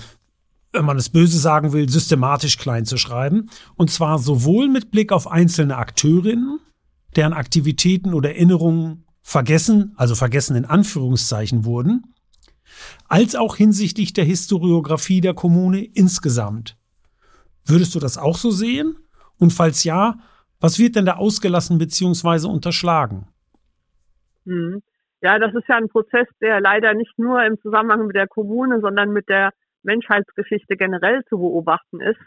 Speaker 2: wenn man es böse sagen will, systematisch klein zu schreiben. Und zwar sowohl mit Blick auf einzelne Akteurinnen, deren Aktivitäten oder Erinnerungen vergessen, also vergessen in Anführungszeichen wurden, als auch hinsichtlich der Historiografie der Kommune insgesamt. Würdest du das auch so sehen? Und falls ja, was wird denn da ausgelassen bzw. unterschlagen?
Speaker 5: Hm. Ja, das ist ja ein Prozess, der leider nicht nur im Zusammenhang mit der Kommune, sondern mit der Menschheitsgeschichte generell zu beobachten ist,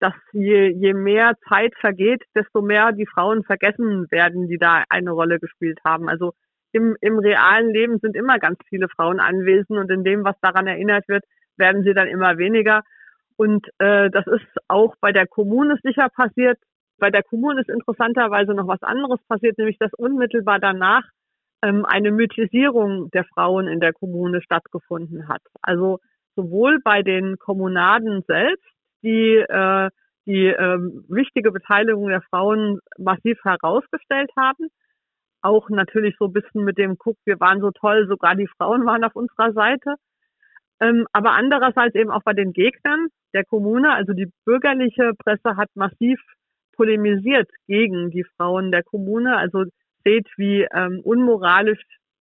Speaker 5: dass je, je mehr Zeit vergeht, desto mehr die Frauen vergessen werden, die da eine Rolle gespielt haben. Also im, im realen Leben sind immer ganz viele Frauen anwesend und in dem, was daran erinnert wird, werden sie dann immer weniger. Und äh, das ist auch bei der Kommune sicher passiert. Bei der Kommune ist interessanterweise noch was anderes passiert, nämlich dass unmittelbar danach ähm, eine Mythisierung der Frauen in der Kommune stattgefunden hat. Also sowohl bei den Kommunaden selbst, die äh, die ähm, wichtige Beteiligung der Frauen massiv herausgestellt haben, auch natürlich so ein bisschen mit dem Guck, wir waren so toll, sogar die Frauen waren auf unserer Seite. Ähm, aber andererseits eben auch bei den Gegnern der Kommune, also die bürgerliche Presse hat massiv polemisiert gegen die Frauen der Kommune. Also seht, wie ähm, unmoralisch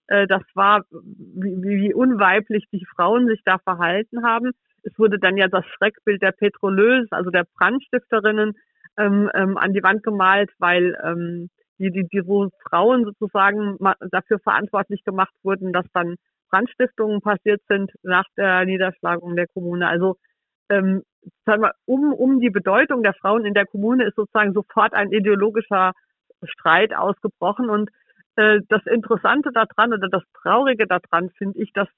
Speaker 5: äh, das war, wie, wie unweiblich die Frauen sich da verhalten haben. Es wurde dann ja das Schreckbild der Petrolös, also der Brandstifterinnen, ähm, ähm, an die Wand gemalt, weil ähm, die, die, die wo Frauen sozusagen dafür verantwortlich gemacht wurden, dass dann Brandstiftungen passiert sind nach der Niederschlagung der Kommune. Also ähm, sagen wir, um, um die Bedeutung der Frauen in der Kommune ist sozusagen sofort ein ideologischer Streit ausgebrochen. Und äh, das Interessante daran oder das Traurige daran finde ich, dass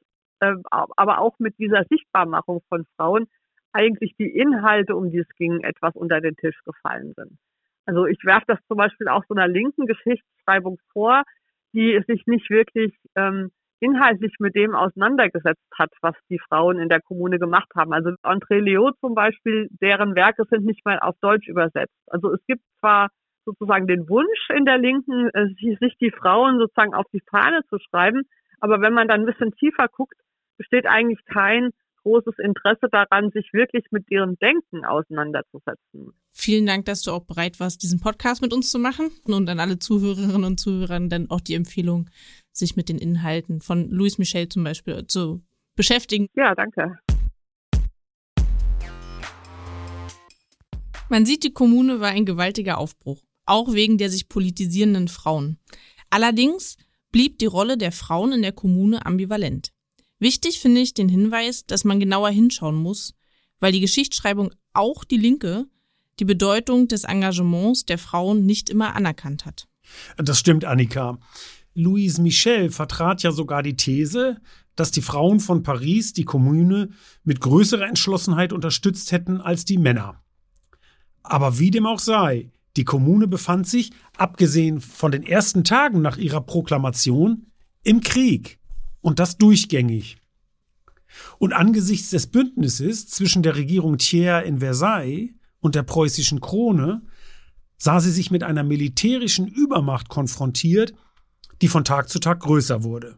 Speaker 5: aber auch mit dieser Sichtbarmachung von Frauen eigentlich die Inhalte, um die es ging, etwas unter den Tisch gefallen sind. Also ich werfe das zum Beispiel auch so einer linken Geschichtsschreibung vor, die sich nicht wirklich ähm, inhaltlich mit dem auseinandergesetzt hat, was die Frauen in der Kommune gemacht haben. Also André Leo zum Beispiel, deren Werke sind nicht mal auf Deutsch übersetzt. Also es gibt zwar sozusagen den Wunsch in der Linken, äh, sich die Frauen sozusagen auf die Fahne zu schreiben, aber wenn man dann ein bisschen tiefer guckt, besteht eigentlich kein großes Interesse daran, sich wirklich mit ihrem Denken auseinanderzusetzen.
Speaker 1: Vielen Dank, dass du auch bereit warst, diesen Podcast mit uns zu machen und an alle Zuhörerinnen und Zuhörer dann auch die Empfehlung, sich mit den Inhalten von Louis Michel zum Beispiel zu beschäftigen.
Speaker 5: Ja, danke.
Speaker 1: Man sieht, die Kommune war ein gewaltiger Aufbruch, auch wegen der sich politisierenden Frauen. Allerdings blieb die Rolle der Frauen in der Kommune ambivalent. Wichtig finde ich den Hinweis, dass man genauer hinschauen muss, weil die Geschichtsschreibung auch die Linke die Bedeutung des Engagements der Frauen nicht immer anerkannt hat.
Speaker 2: Das stimmt, Annika. Louise Michel vertrat ja sogar die These, dass die Frauen von Paris die Kommune mit größerer Entschlossenheit unterstützt hätten als die Männer. Aber wie dem auch sei, die Kommune befand sich, abgesehen von den ersten Tagen nach ihrer Proklamation, im Krieg. Und das durchgängig. Und angesichts des Bündnisses zwischen der Regierung Thiers in Versailles und der preußischen Krone sah sie sich mit einer militärischen Übermacht konfrontiert, die von Tag zu Tag größer wurde.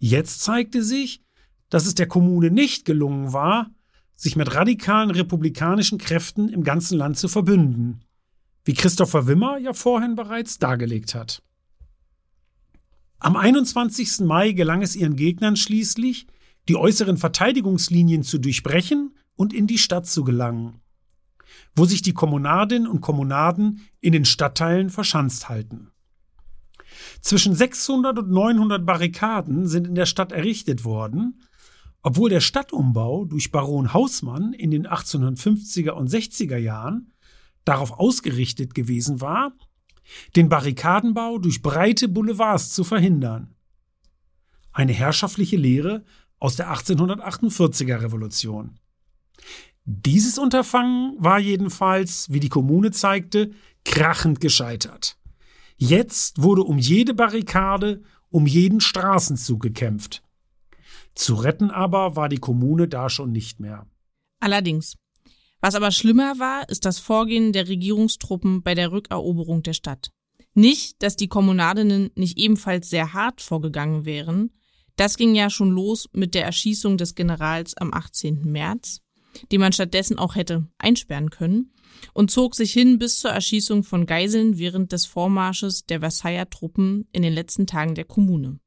Speaker 2: Jetzt zeigte sich, dass es der Kommune nicht gelungen war, sich mit radikalen republikanischen Kräften im ganzen Land zu verbünden, wie Christopher Wimmer ja vorhin bereits dargelegt hat. Am 21. Mai gelang es ihren Gegnern schließlich, die äußeren Verteidigungslinien zu durchbrechen und in die Stadt zu gelangen, wo sich die Kommunadinnen und Kommunaden in den Stadtteilen verschanzt halten. Zwischen 600 und 900 Barrikaden sind in der Stadt errichtet worden, obwohl der Stadtumbau durch Baron Hausmann in den 1850er und 60er Jahren darauf ausgerichtet gewesen war, den Barrikadenbau durch breite Boulevards zu verhindern. Eine herrschaftliche Lehre aus der 1848er Revolution. Dieses Unterfangen war jedenfalls, wie die Kommune zeigte, krachend gescheitert. Jetzt wurde um jede Barrikade, um jeden Straßenzug gekämpft. Zu retten aber war die Kommune da schon nicht mehr.
Speaker 1: Allerdings. Was aber schlimmer war, ist das Vorgehen der Regierungstruppen bei der Rückeroberung der Stadt. Nicht, dass die Kommunadinnen nicht ebenfalls sehr hart vorgegangen wären. Das ging ja schon los mit der Erschießung des Generals am 18. März, die man stattdessen auch hätte einsperren können, und zog sich hin bis zur Erschießung von Geiseln während des Vormarsches der Versailler Truppen in den letzten Tagen der Kommune.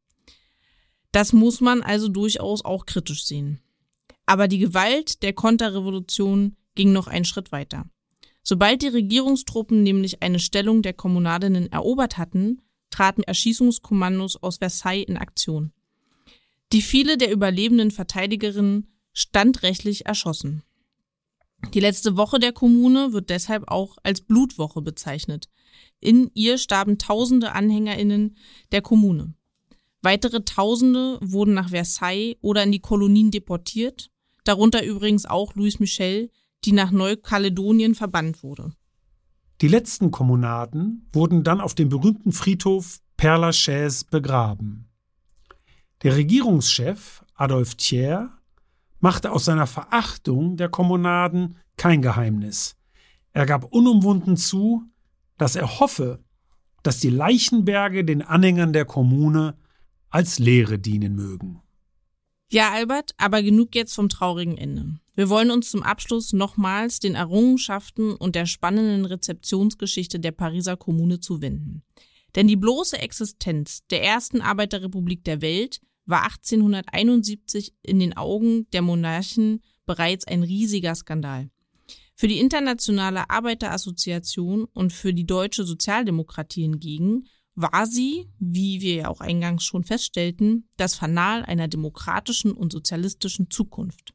Speaker 1: Das muss man also durchaus auch kritisch sehen. Aber die Gewalt der Konterrevolution ging noch einen Schritt weiter. Sobald die Regierungstruppen nämlich eine Stellung der Kommunadinnen erobert hatten, traten Erschießungskommandos aus Versailles in Aktion. Die viele der überlebenden Verteidigerinnen standrechtlich erschossen. Die letzte Woche der Kommune wird deshalb auch als Blutwoche bezeichnet. In ihr starben tausende Anhängerinnen der Kommune. Weitere Tausende wurden nach Versailles oder in die Kolonien deportiert, darunter übrigens auch Louis Michel, die nach Neukaledonien verbannt wurde.
Speaker 2: Die letzten Kommunaden wurden dann auf dem berühmten Friedhof Père Lachaise begraben. Der Regierungschef Adolphe Thiers machte aus seiner Verachtung der Kommunaden kein Geheimnis. Er gab unumwunden zu, dass er hoffe, dass die Leichenberge den Anhängern der Kommune als Lehre dienen mögen.
Speaker 1: Ja, Albert, aber genug jetzt vom traurigen Ende. Wir wollen uns zum Abschluss nochmals den Errungenschaften und der spannenden Rezeptionsgeschichte der Pariser Kommune zuwenden. Denn die bloße Existenz der ersten Arbeiterrepublik der Welt war 1871 in den Augen der Monarchen bereits ein riesiger Skandal. Für die Internationale Arbeiterassoziation und für die deutsche Sozialdemokratie hingegen war sie, wie wir ja auch eingangs schon feststellten, das Fanal einer demokratischen und sozialistischen Zukunft.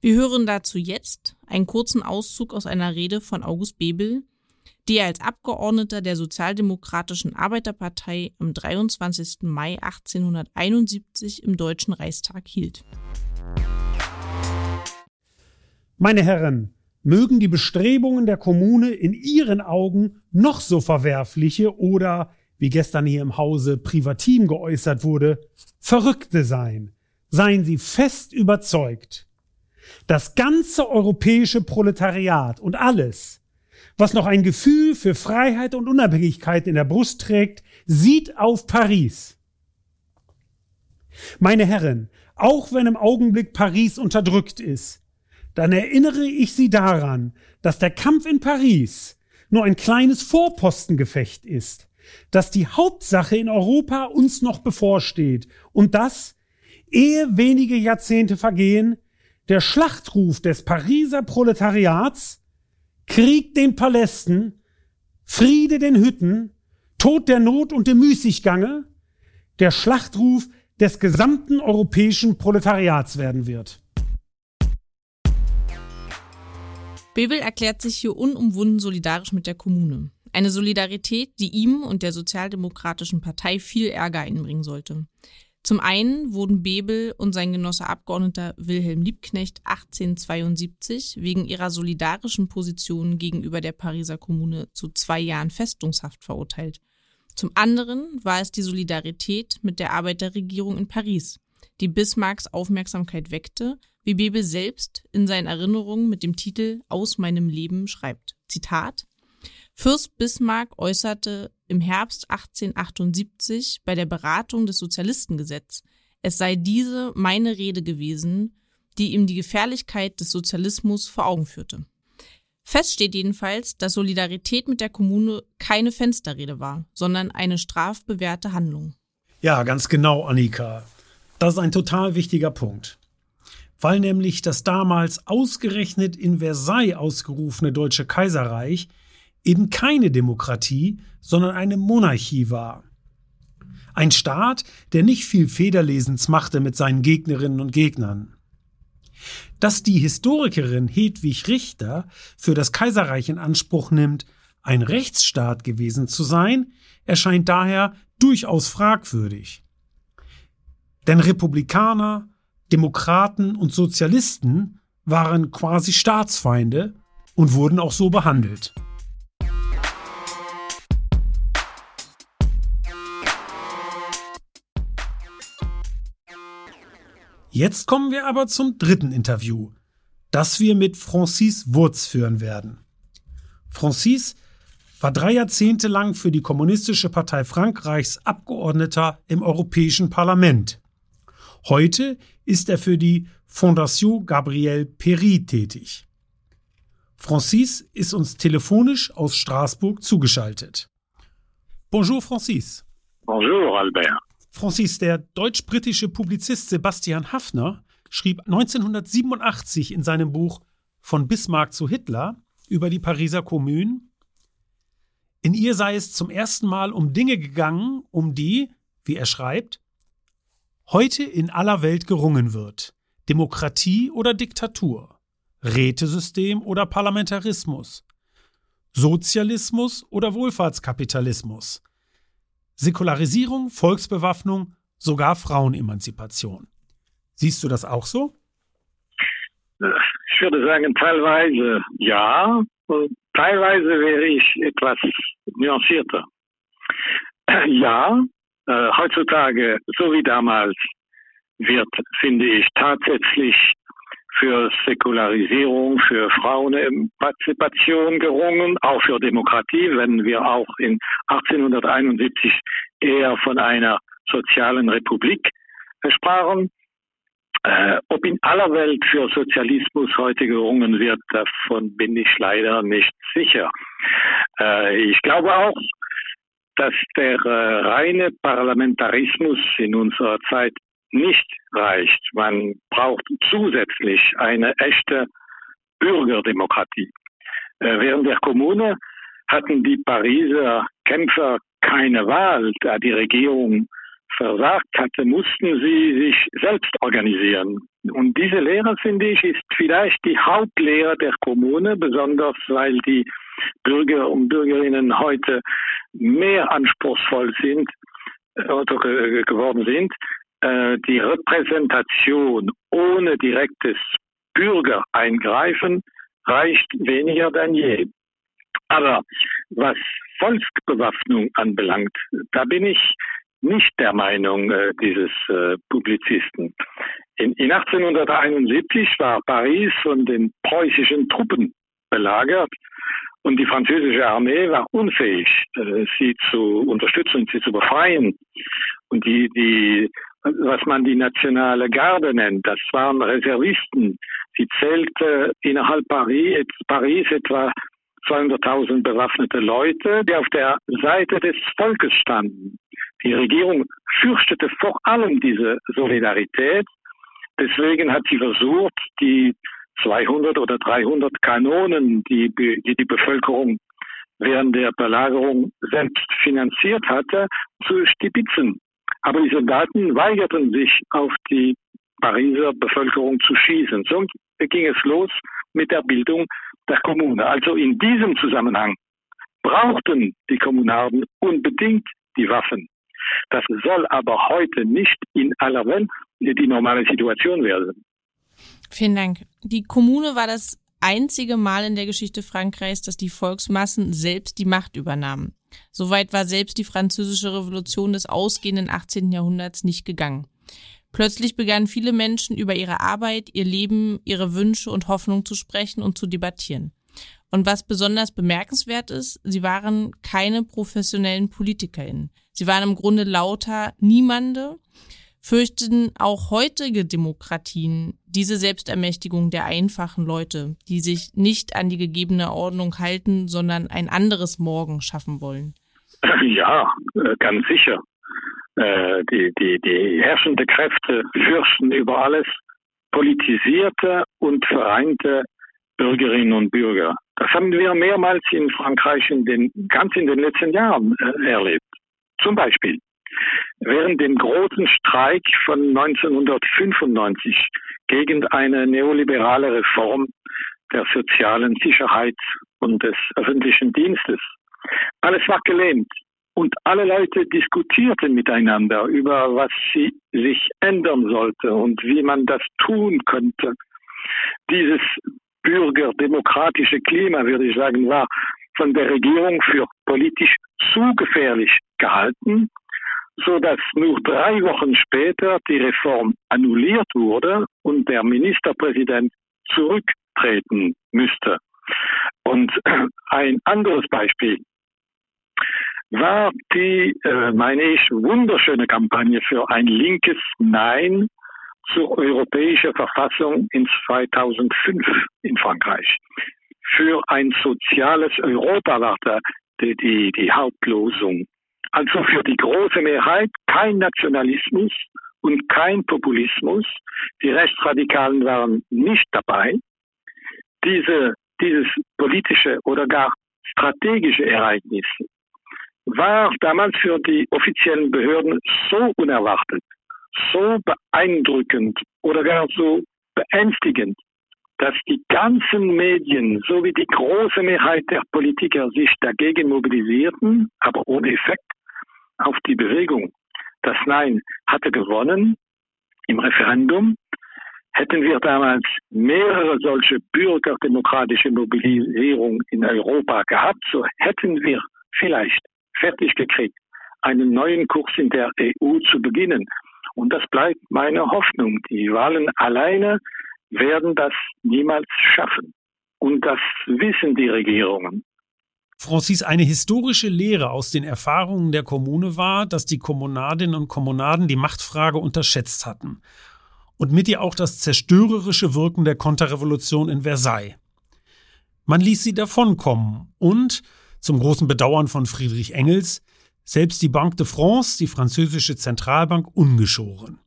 Speaker 1: Wir hören dazu jetzt einen kurzen Auszug aus einer Rede von August Bebel, die er als Abgeordneter der Sozialdemokratischen Arbeiterpartei am 23. Mai 1871 im Deutschen Reichstag hielt.
Speaker 2: Meine Herren, mögen die Bestrebungen der Kommune in Ihren Augen noch so verwerfliche oder, wie gestern hier im Hause privatim geäußert wurde, Verrückte sein. Seien Sie fest überzeugt. Das ganze europäische Proletariat und alles, was noch ein Gefühl für Freiheit und Unabhängigkeit in der Brust trägt, sieht auf Paris. Meine Herren, auch wenn im Augenblick Paris unterdrückt ist, dann erinnere ich Sie daran, dass der Kampf in Paris nur ein kleines Vorpostengefecht ist, dass die Hauptsache in Europa uns noch bevorsteht und dass, ehe wenige Jahrzehnte vergehen, der Schlachtruf des Pariser Proletariats Krieg den Palästen, Friede den Hütten, Tod der Not und dem Müßiggange, der Schlachtruf des gesamten europäischen Proletariats werden wird.
Speaker 1: Bebel erklärt sich hier unumwunden solidarisch mit der Kommune. Eine Solidarität, die ihm und der Sozialdemokratischen Partei viel Ärger einbringen sollte. Zum einen wurden Bebel und sein Genosse Abgeordneter Wilhelm Liebknecht 1872 wegen ihrer solidarischen Position gegenüber der Pariser Kommune zu zwei Jahren Festungshaft verurteilt. Zum anderen war es die Solidarität mit der Arbeiterregierung in Paris, die Bismarcks Aufmerksamkeit weckte, wie Bebel selbst in seinen Erinnerungen mit dem Titel Aus meinem Leben schreibt. Zitat Fürst Bismarck äußerte im Herbst 1878 bei der Beratung des Sozialistengesetzes, es sei diese meine Rede gewesen, die ihm die Gefährlichkeit des Sozialismus vor Augen führte. Fest steht jedenfalls, dass Solidarität mit der Kommune keine Fensterrede war, sondern eine strafbewährte Handlung.
Speaker 2: Ja, ganz genau, Annika. Das ist ein total wichtiger Punkt. Weil nämlich das damals ausgerechnet in Versailles ausgerufene Deutsche Kaiserreich eben keine Demokratie, sondern eine Monarchie war. Ein Staat, der nicht viel Federlesens machte mit seinen Gegnerinnen und Gegnern. Dass die Historikerin Hedwig Richter für das Kaiserreich in Anspruch nimmt, ein Rechtsstaat gewesen zu sein, erscheint daher durchaus fragwürdig. Denn Republikaner, Demokraten und Sozialisten waren quasi Staatsfeinde und wurden auch so behandelt. Jetzt kommen wir aber zum dritten Interview, das wir mit Francis Wurz führen werden. Francis war drei Jahrzehnte lang für die Kommunistische Partei Frankreichs Abgeordneter im Europäischen Parlament. Heute ist er für die Fondation Gabriel Péry tätig. Francis ist uns telefonisch aus Straßburg zugeschaltet. Bonjour Francis.
Speaker 6: Bonjour Albert.
Speaker 2: Francis, der deutsch-britische Publizist Sebastian Haffner schrieb 1987 in seinem Buch Von Bismarck zu Hitler über die Pariser Kommune, in ihr sei es zum ersten Mal um Dinge gegangen, um die, wie er schreibt, heute in aller Welt gerungen wird. Demokratie oder Diktatur, Rätesystem oder Parlamentarismus, Sozialismus oder Wohlfahrtskapitalismus, Säkularisierung, Volksbewaffnung, sogar Frauenemanzipation. Siehst du das auch so?
Speaker 6: Ich würde sagen, teilweise ja, teilweise wäre ich etwas nuancierter. Ja, äh, heutzutage, so wie damals, wird, finde ich, tatsächlich für Säkularisierung, für Frauenpartizipation gerungen, auch für Demokratie, wenn wir auch in 1871 eher von einer sozialen Republik sprachen. Äh, ob in aller Welt für Sozialismus heute gerungen wird, davon bin ich leider nicht sicher. Äh, ich glaube auch, dass der äh, reine Parlamentarismus in unserer Zeit nicht reicht. Man braucht zusätzlich eine echte Bürgerdemokratie. Äh, während der Kommune hatten die Pariser Kämpfer keine Wahl, da die Regierung versagt hatte, mussten sie sich selbst organisieren. Und diese Lehre, finde ich, ist vielleicht die Hauptlehre der Kommune, besonders weil die Bürger und Bürgerinnen heute mehr anspruchsvoll sind äh, geworden sind, äh, die Repräsentation ohne direktes Bürgereingreifen reicht weniger denn je. Aber was Volksbewaffnung anbelangt, da bin ich nicht der Meinung äh, dieses äh, Publizisten. In, in 1871 war Paris von den preußischen Truppen belagert und die französische Armee war unfähig, äh, sie zu unterstützen, sie zu befreien. Und die, die was man die nationale Garde nennt. Das waren Reservisten. Sie zählte innerhalb Paris, Paris etwa 200.000 bewaffnete Leute, die auf der Seite des Volkes standen. Die Regierung fürchtete vor allem diese Solidarität. Deswegen hat sie versucht, die 200 oder 300 Kanonen, die die, die Bevölkerung während der Belagerung selbst finanziert hatte, zu stibitzen. Aber die Soldaten weigerten sich, auf die Pariser Bevölkerung zu schießen. So ging es los mit der Bildung der Kommune. Also in diesem Zusammenhang brauchten die Kommunarden unbedingt die Waffen. Das soll aber heute nicht in aller Welt die normale Situation werden.
Speaker 1: Vielen Dank. Die Kommune war das einzige Mal in der Geschichte Frankreichs, dass die Volksmassen selbst die Macht übernahmen. Soweit war selbst die französische Revolution des ausgehenden 18. Jahrhunderts nicht gegangen. Plötzlich begannen viele Menschen über ihre Arbeit, ihr Leben, ihre Wünsche und Hoffnung zu sprechen und zu debattieren. Und was besonders bemerkenswert ist, sie waren keine professionellen PolitikerInnen. Sie waren im Grunde lauter Niemande, fürchten auch heutige Demokratien diese Selbstermächtigung der einfachen Leute, die sich nicht an die gegebene Ordnung halten, sondern ein anderes Morgen schaffen wollen?
Speaker 6: Ja, äh, ganz sicher. Äh, die, die, die herrschende Kräfte fürchten über alles politisierte und vereinte Bürgerinnen und Bürger. Das haben wir mehrmals in Frankreich in den, ganz in den letzten Jahren äh, erlebt. Zum Beispiel Während dem großen Streik von 1995 gegen eine neoliberale Reform der sozialen Sicherheit und des öffentlichen Dienstes. Alles war gelähmt und alle Leute diskutierten miteinander über, was sie sich ändern sollte und wie man das tun könnte. Dieses bürgerdemokratische Klima, würde ich sagen, war von der Regierung für politisch zu gefährlich gehalten so dass nur drei Wochen später die Reform annulliert wurde und der Ministerpräsident zurücktreten müsste. Und ein anderes Beispiel war die, äh, meine ich, wunderschöne Kampagne für ein linkes Nein zur europäischen Verfassung in 2005 in Frankreich. Für ein soziales Europa war da die, die, die Hauptlosung. Also für die große Mehrheit kein Nationalismus und kein Populismus. Die Rechtsradikalen waren nicht dabei. Diese, dieses politische oder gar strategische Ereignis war damals für die offiziellen Behörden so unerwartet, so beeindruckend oder gar so beängstigend, dass die ganzen Medien sowie die große Mehrheit der Politiker sich dagegen mobilisierten, aber ohne Effekt auf die Bewegung. Das Nein hatte gewonnen im Referendum. Hätten wir damals mehrere solche bürgerdemokratische Mobilisierungen in Europa gehabt, so hätten wir vielleicht fertig gekriegt, einen neuen Kurs in der EU zu beginnen. Und das bleibt meine Hoffnung. Die Wahlen alleine werden das niemals schaffen. Und das wissen die Regierungen.
Speaker 2: Francis, eine historische Lehre aus den Erfahrungen der Kommune war, dass die Kommunadinnen und Kommunaden die Machtfrage unterschätzt hatten. Und mit ihr auch das zerstörerische Wirken der Konterrevolution in Versailles. Man ließ sie davonkommen und, zum großen Bedauern von Friedrich Engels, selbst die Banque de France, die französische Zentralbank, ungeschoren.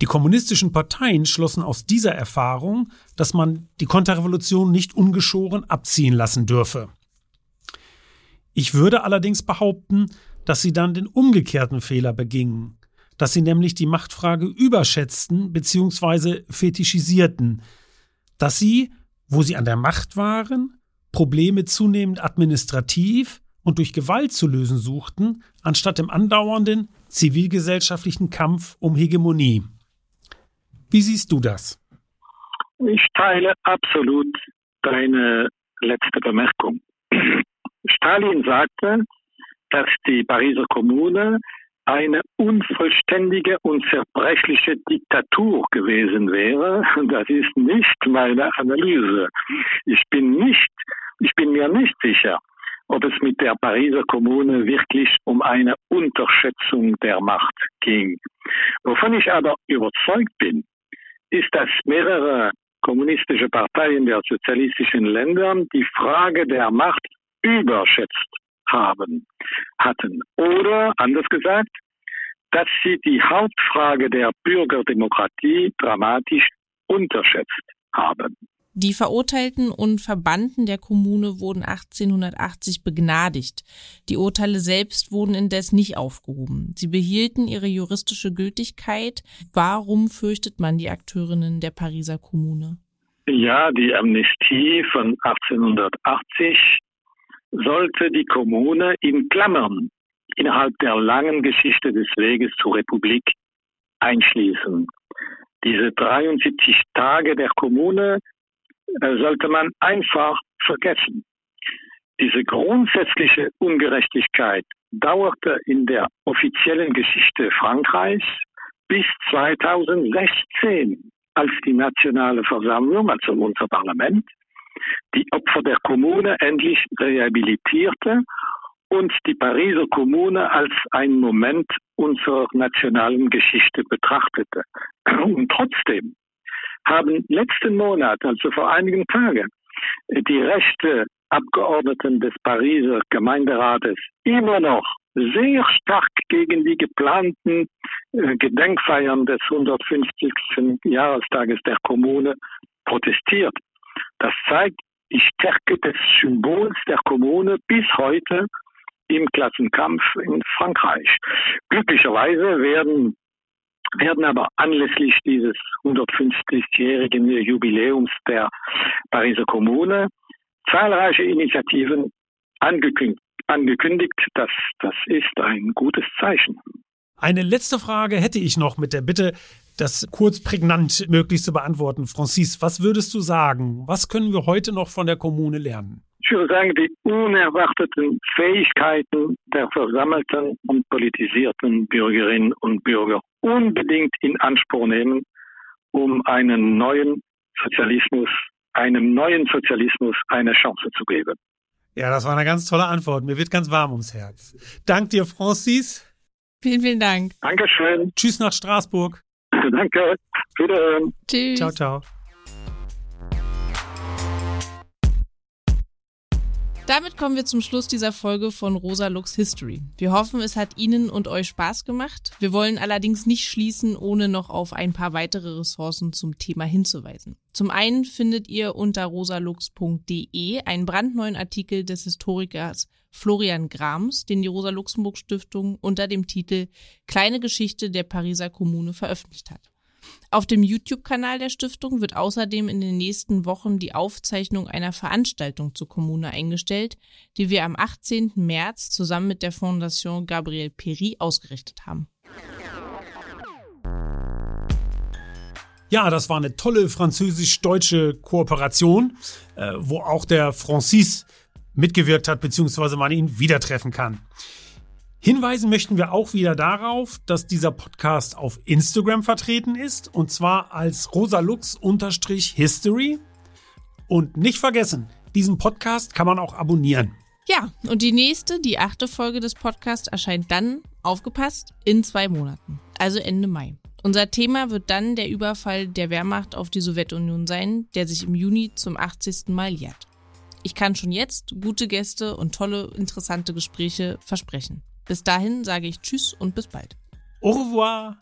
Speaker 2: Die kommunistischen Parteien schlossen aus dieser Erfahrung, dass man die Konterrevolution nicht ungeschoren abziehen lassen dürfe. Ich würde allerdings behaupten, dass sie dann den umgekehrten Fehler begingen, dass sie nämlich die Machtfrage überschätzten bzw. fetischisierten, dass sie, wo sie an der Macht waren, Probleme zunehmend administrativ und durch Gewalt zu lösen suchten, anstatt im andauernden zivilgesellschaftlichen Kampf um Hegemonie. Wie siehst du das?
Speaker 6: Ich teile absolut deine letzte Bemerkung. Stalin sagte, dass die Pariser Kommune eine unvollständige und zerbrechliche Diktatur gewesen wäre. Das ist nicht meine Analyse. Ich bin nicht, ich bin mir nicht sicher, ob es mit der Pariser Kommune wirklich um eine Unterschätzung der Macht ging. Wovon ich aber überzeugt bin, ist, dass mehrere kommunistische Parteien der sozialistischen Länder die Frage der Macht überschätzt haben, hatten. Oder anders gesagt, dass sie die Hauptfrage der Bürgerdemokratie dramatisch unterschätzt haben.
Speaker 1: Die Verurteilten und Verbannten der Kommune wurden 1880 begnadigt. Die Urteile selbst wurden indes nicht aufgehoben. Sie behielten ihre juristische Gültigkeit. Warum fürchtet man die Akteurinnen der Pariser Kommune?
Speaker 6: Ja, die Amnestie von 1880 sollte die Kommune in Klammern innerhalb der langen Geschichte des Weges zur Republik einschließen. Diese 73 Tage der Kommune äh, sollte man einfach vergessen. Diese grundsätzliche Ungerechtigkeit dauerte in der offiziellen Geschichte Frankreichs bis 2016, als die nationale Versammlung, also unser Parlament, die Opfer der Kommune endlich rehabilitierte und die Pariser Kommune als ein Moment unserer nationalen Geschichte betrachtete. Und trotzdem haben letzten Monat, also vor einigen Tagen, die rechte Abgeordneten des Pariser Gemeinderates immer noch sehr stark gegen die geplanten äh, Gedenkfeiern des 150. Jahrestages der Kommune protestiert. Das zeigt die Stärke des Symbols der Kommune bis heute im Klassenkampf in Frankreich. Glücklicherweise werden werden aber anlässlich dieses 150-jährigen Jubiläums der Pariser Kommune zahlreiche Initiativen angekündigt. angekündigt. Das, das ist ein gutes Zeichen.
Speaker 2: Eine letzte Frage hätte ich noch mit der Bitte, das kurz prägnant möglichst zu beantworten. Francis, was würdest du sagen? Was können wir heute noch von der Kommune lernen?
Speaker 6: Ich würde sagen, die unerwarteten Fähigkeiten der versammelten und politisierten Bürgerinnen und Bürger unbedingt in Anspruch nehmen, um einen neuen Sozialismus, einem neuen Sozialismus eine Chance zu geben.
Speaker 2: Ja, das war eine ganz tolle Antwort. Mir wird ganz warm ums Herz. Dank dir, Francis.
Speaker 1: Vielen, vielen Dank.
Speaker 6: Dankeschön.
Speaker 2: Tschüss nach Straßburg.
Speaker 6: Danke. Wiederhören.
Speaker 1: Tschüss.
Speaker 2: Ciao, ciao.
Speaker 1: Damit kommen wir zum Schluss dieser Folge von Rosa Lux History. Wir hoffen, es hat Ihnen und euch Spaß gemacht. Wir wollen allerdings nicht schließen, ohne noch auf ein paar weitere Ressourcen zum Thema hinzuweisen. Zum einen findet ihr unter rosalux.de einen brandneuen Artikel des Historikers Florian Grams, den die Rosa Luxemburg Stiftung unter dem Titel Kleine Geschichte der Pariser Kommune veröffentlicht hat. Auf dem YouTube-Kanal der Stiftung wird außerdem in den nächsten Wochen die Aufzeichnung einer Veranstaltung zur Kommune eingestellt, die wir am 18. März zusammen mit der Fondation Gabriel Péry ausgerichtet haben.
Speaker 2: Ja, das war eine tolle französisch-deutsche Kooperation, äh, wo auch der Francis mitgewirkt hat, beziehungsweise man ihn wieder treffen kann. Hinweisen möchten wir auch wieder darauf, dass dieser Podcast auf Instagram vertreten ist und zwar als rosalux-history. Und nicht vergessen, diesen Podcast kann man auch abonnieren.
Speaker 1: Ja, und die nächste, die achte Folge des Podcasts erscheint dann, aufgepasst, in zwei Monaten, also Ende Mai. Unser Thema wird dann der Überfall der Wehrmacht auf die Sowjetunion sein, der sich im Juni zum 80. Mal jährt. Ich kann schon jetzt gute Gäste und tolle, interessante Gespräche versprechen. Bis dahin sage ich Tschüss und bis bald.
Speaker 2: Au revoir!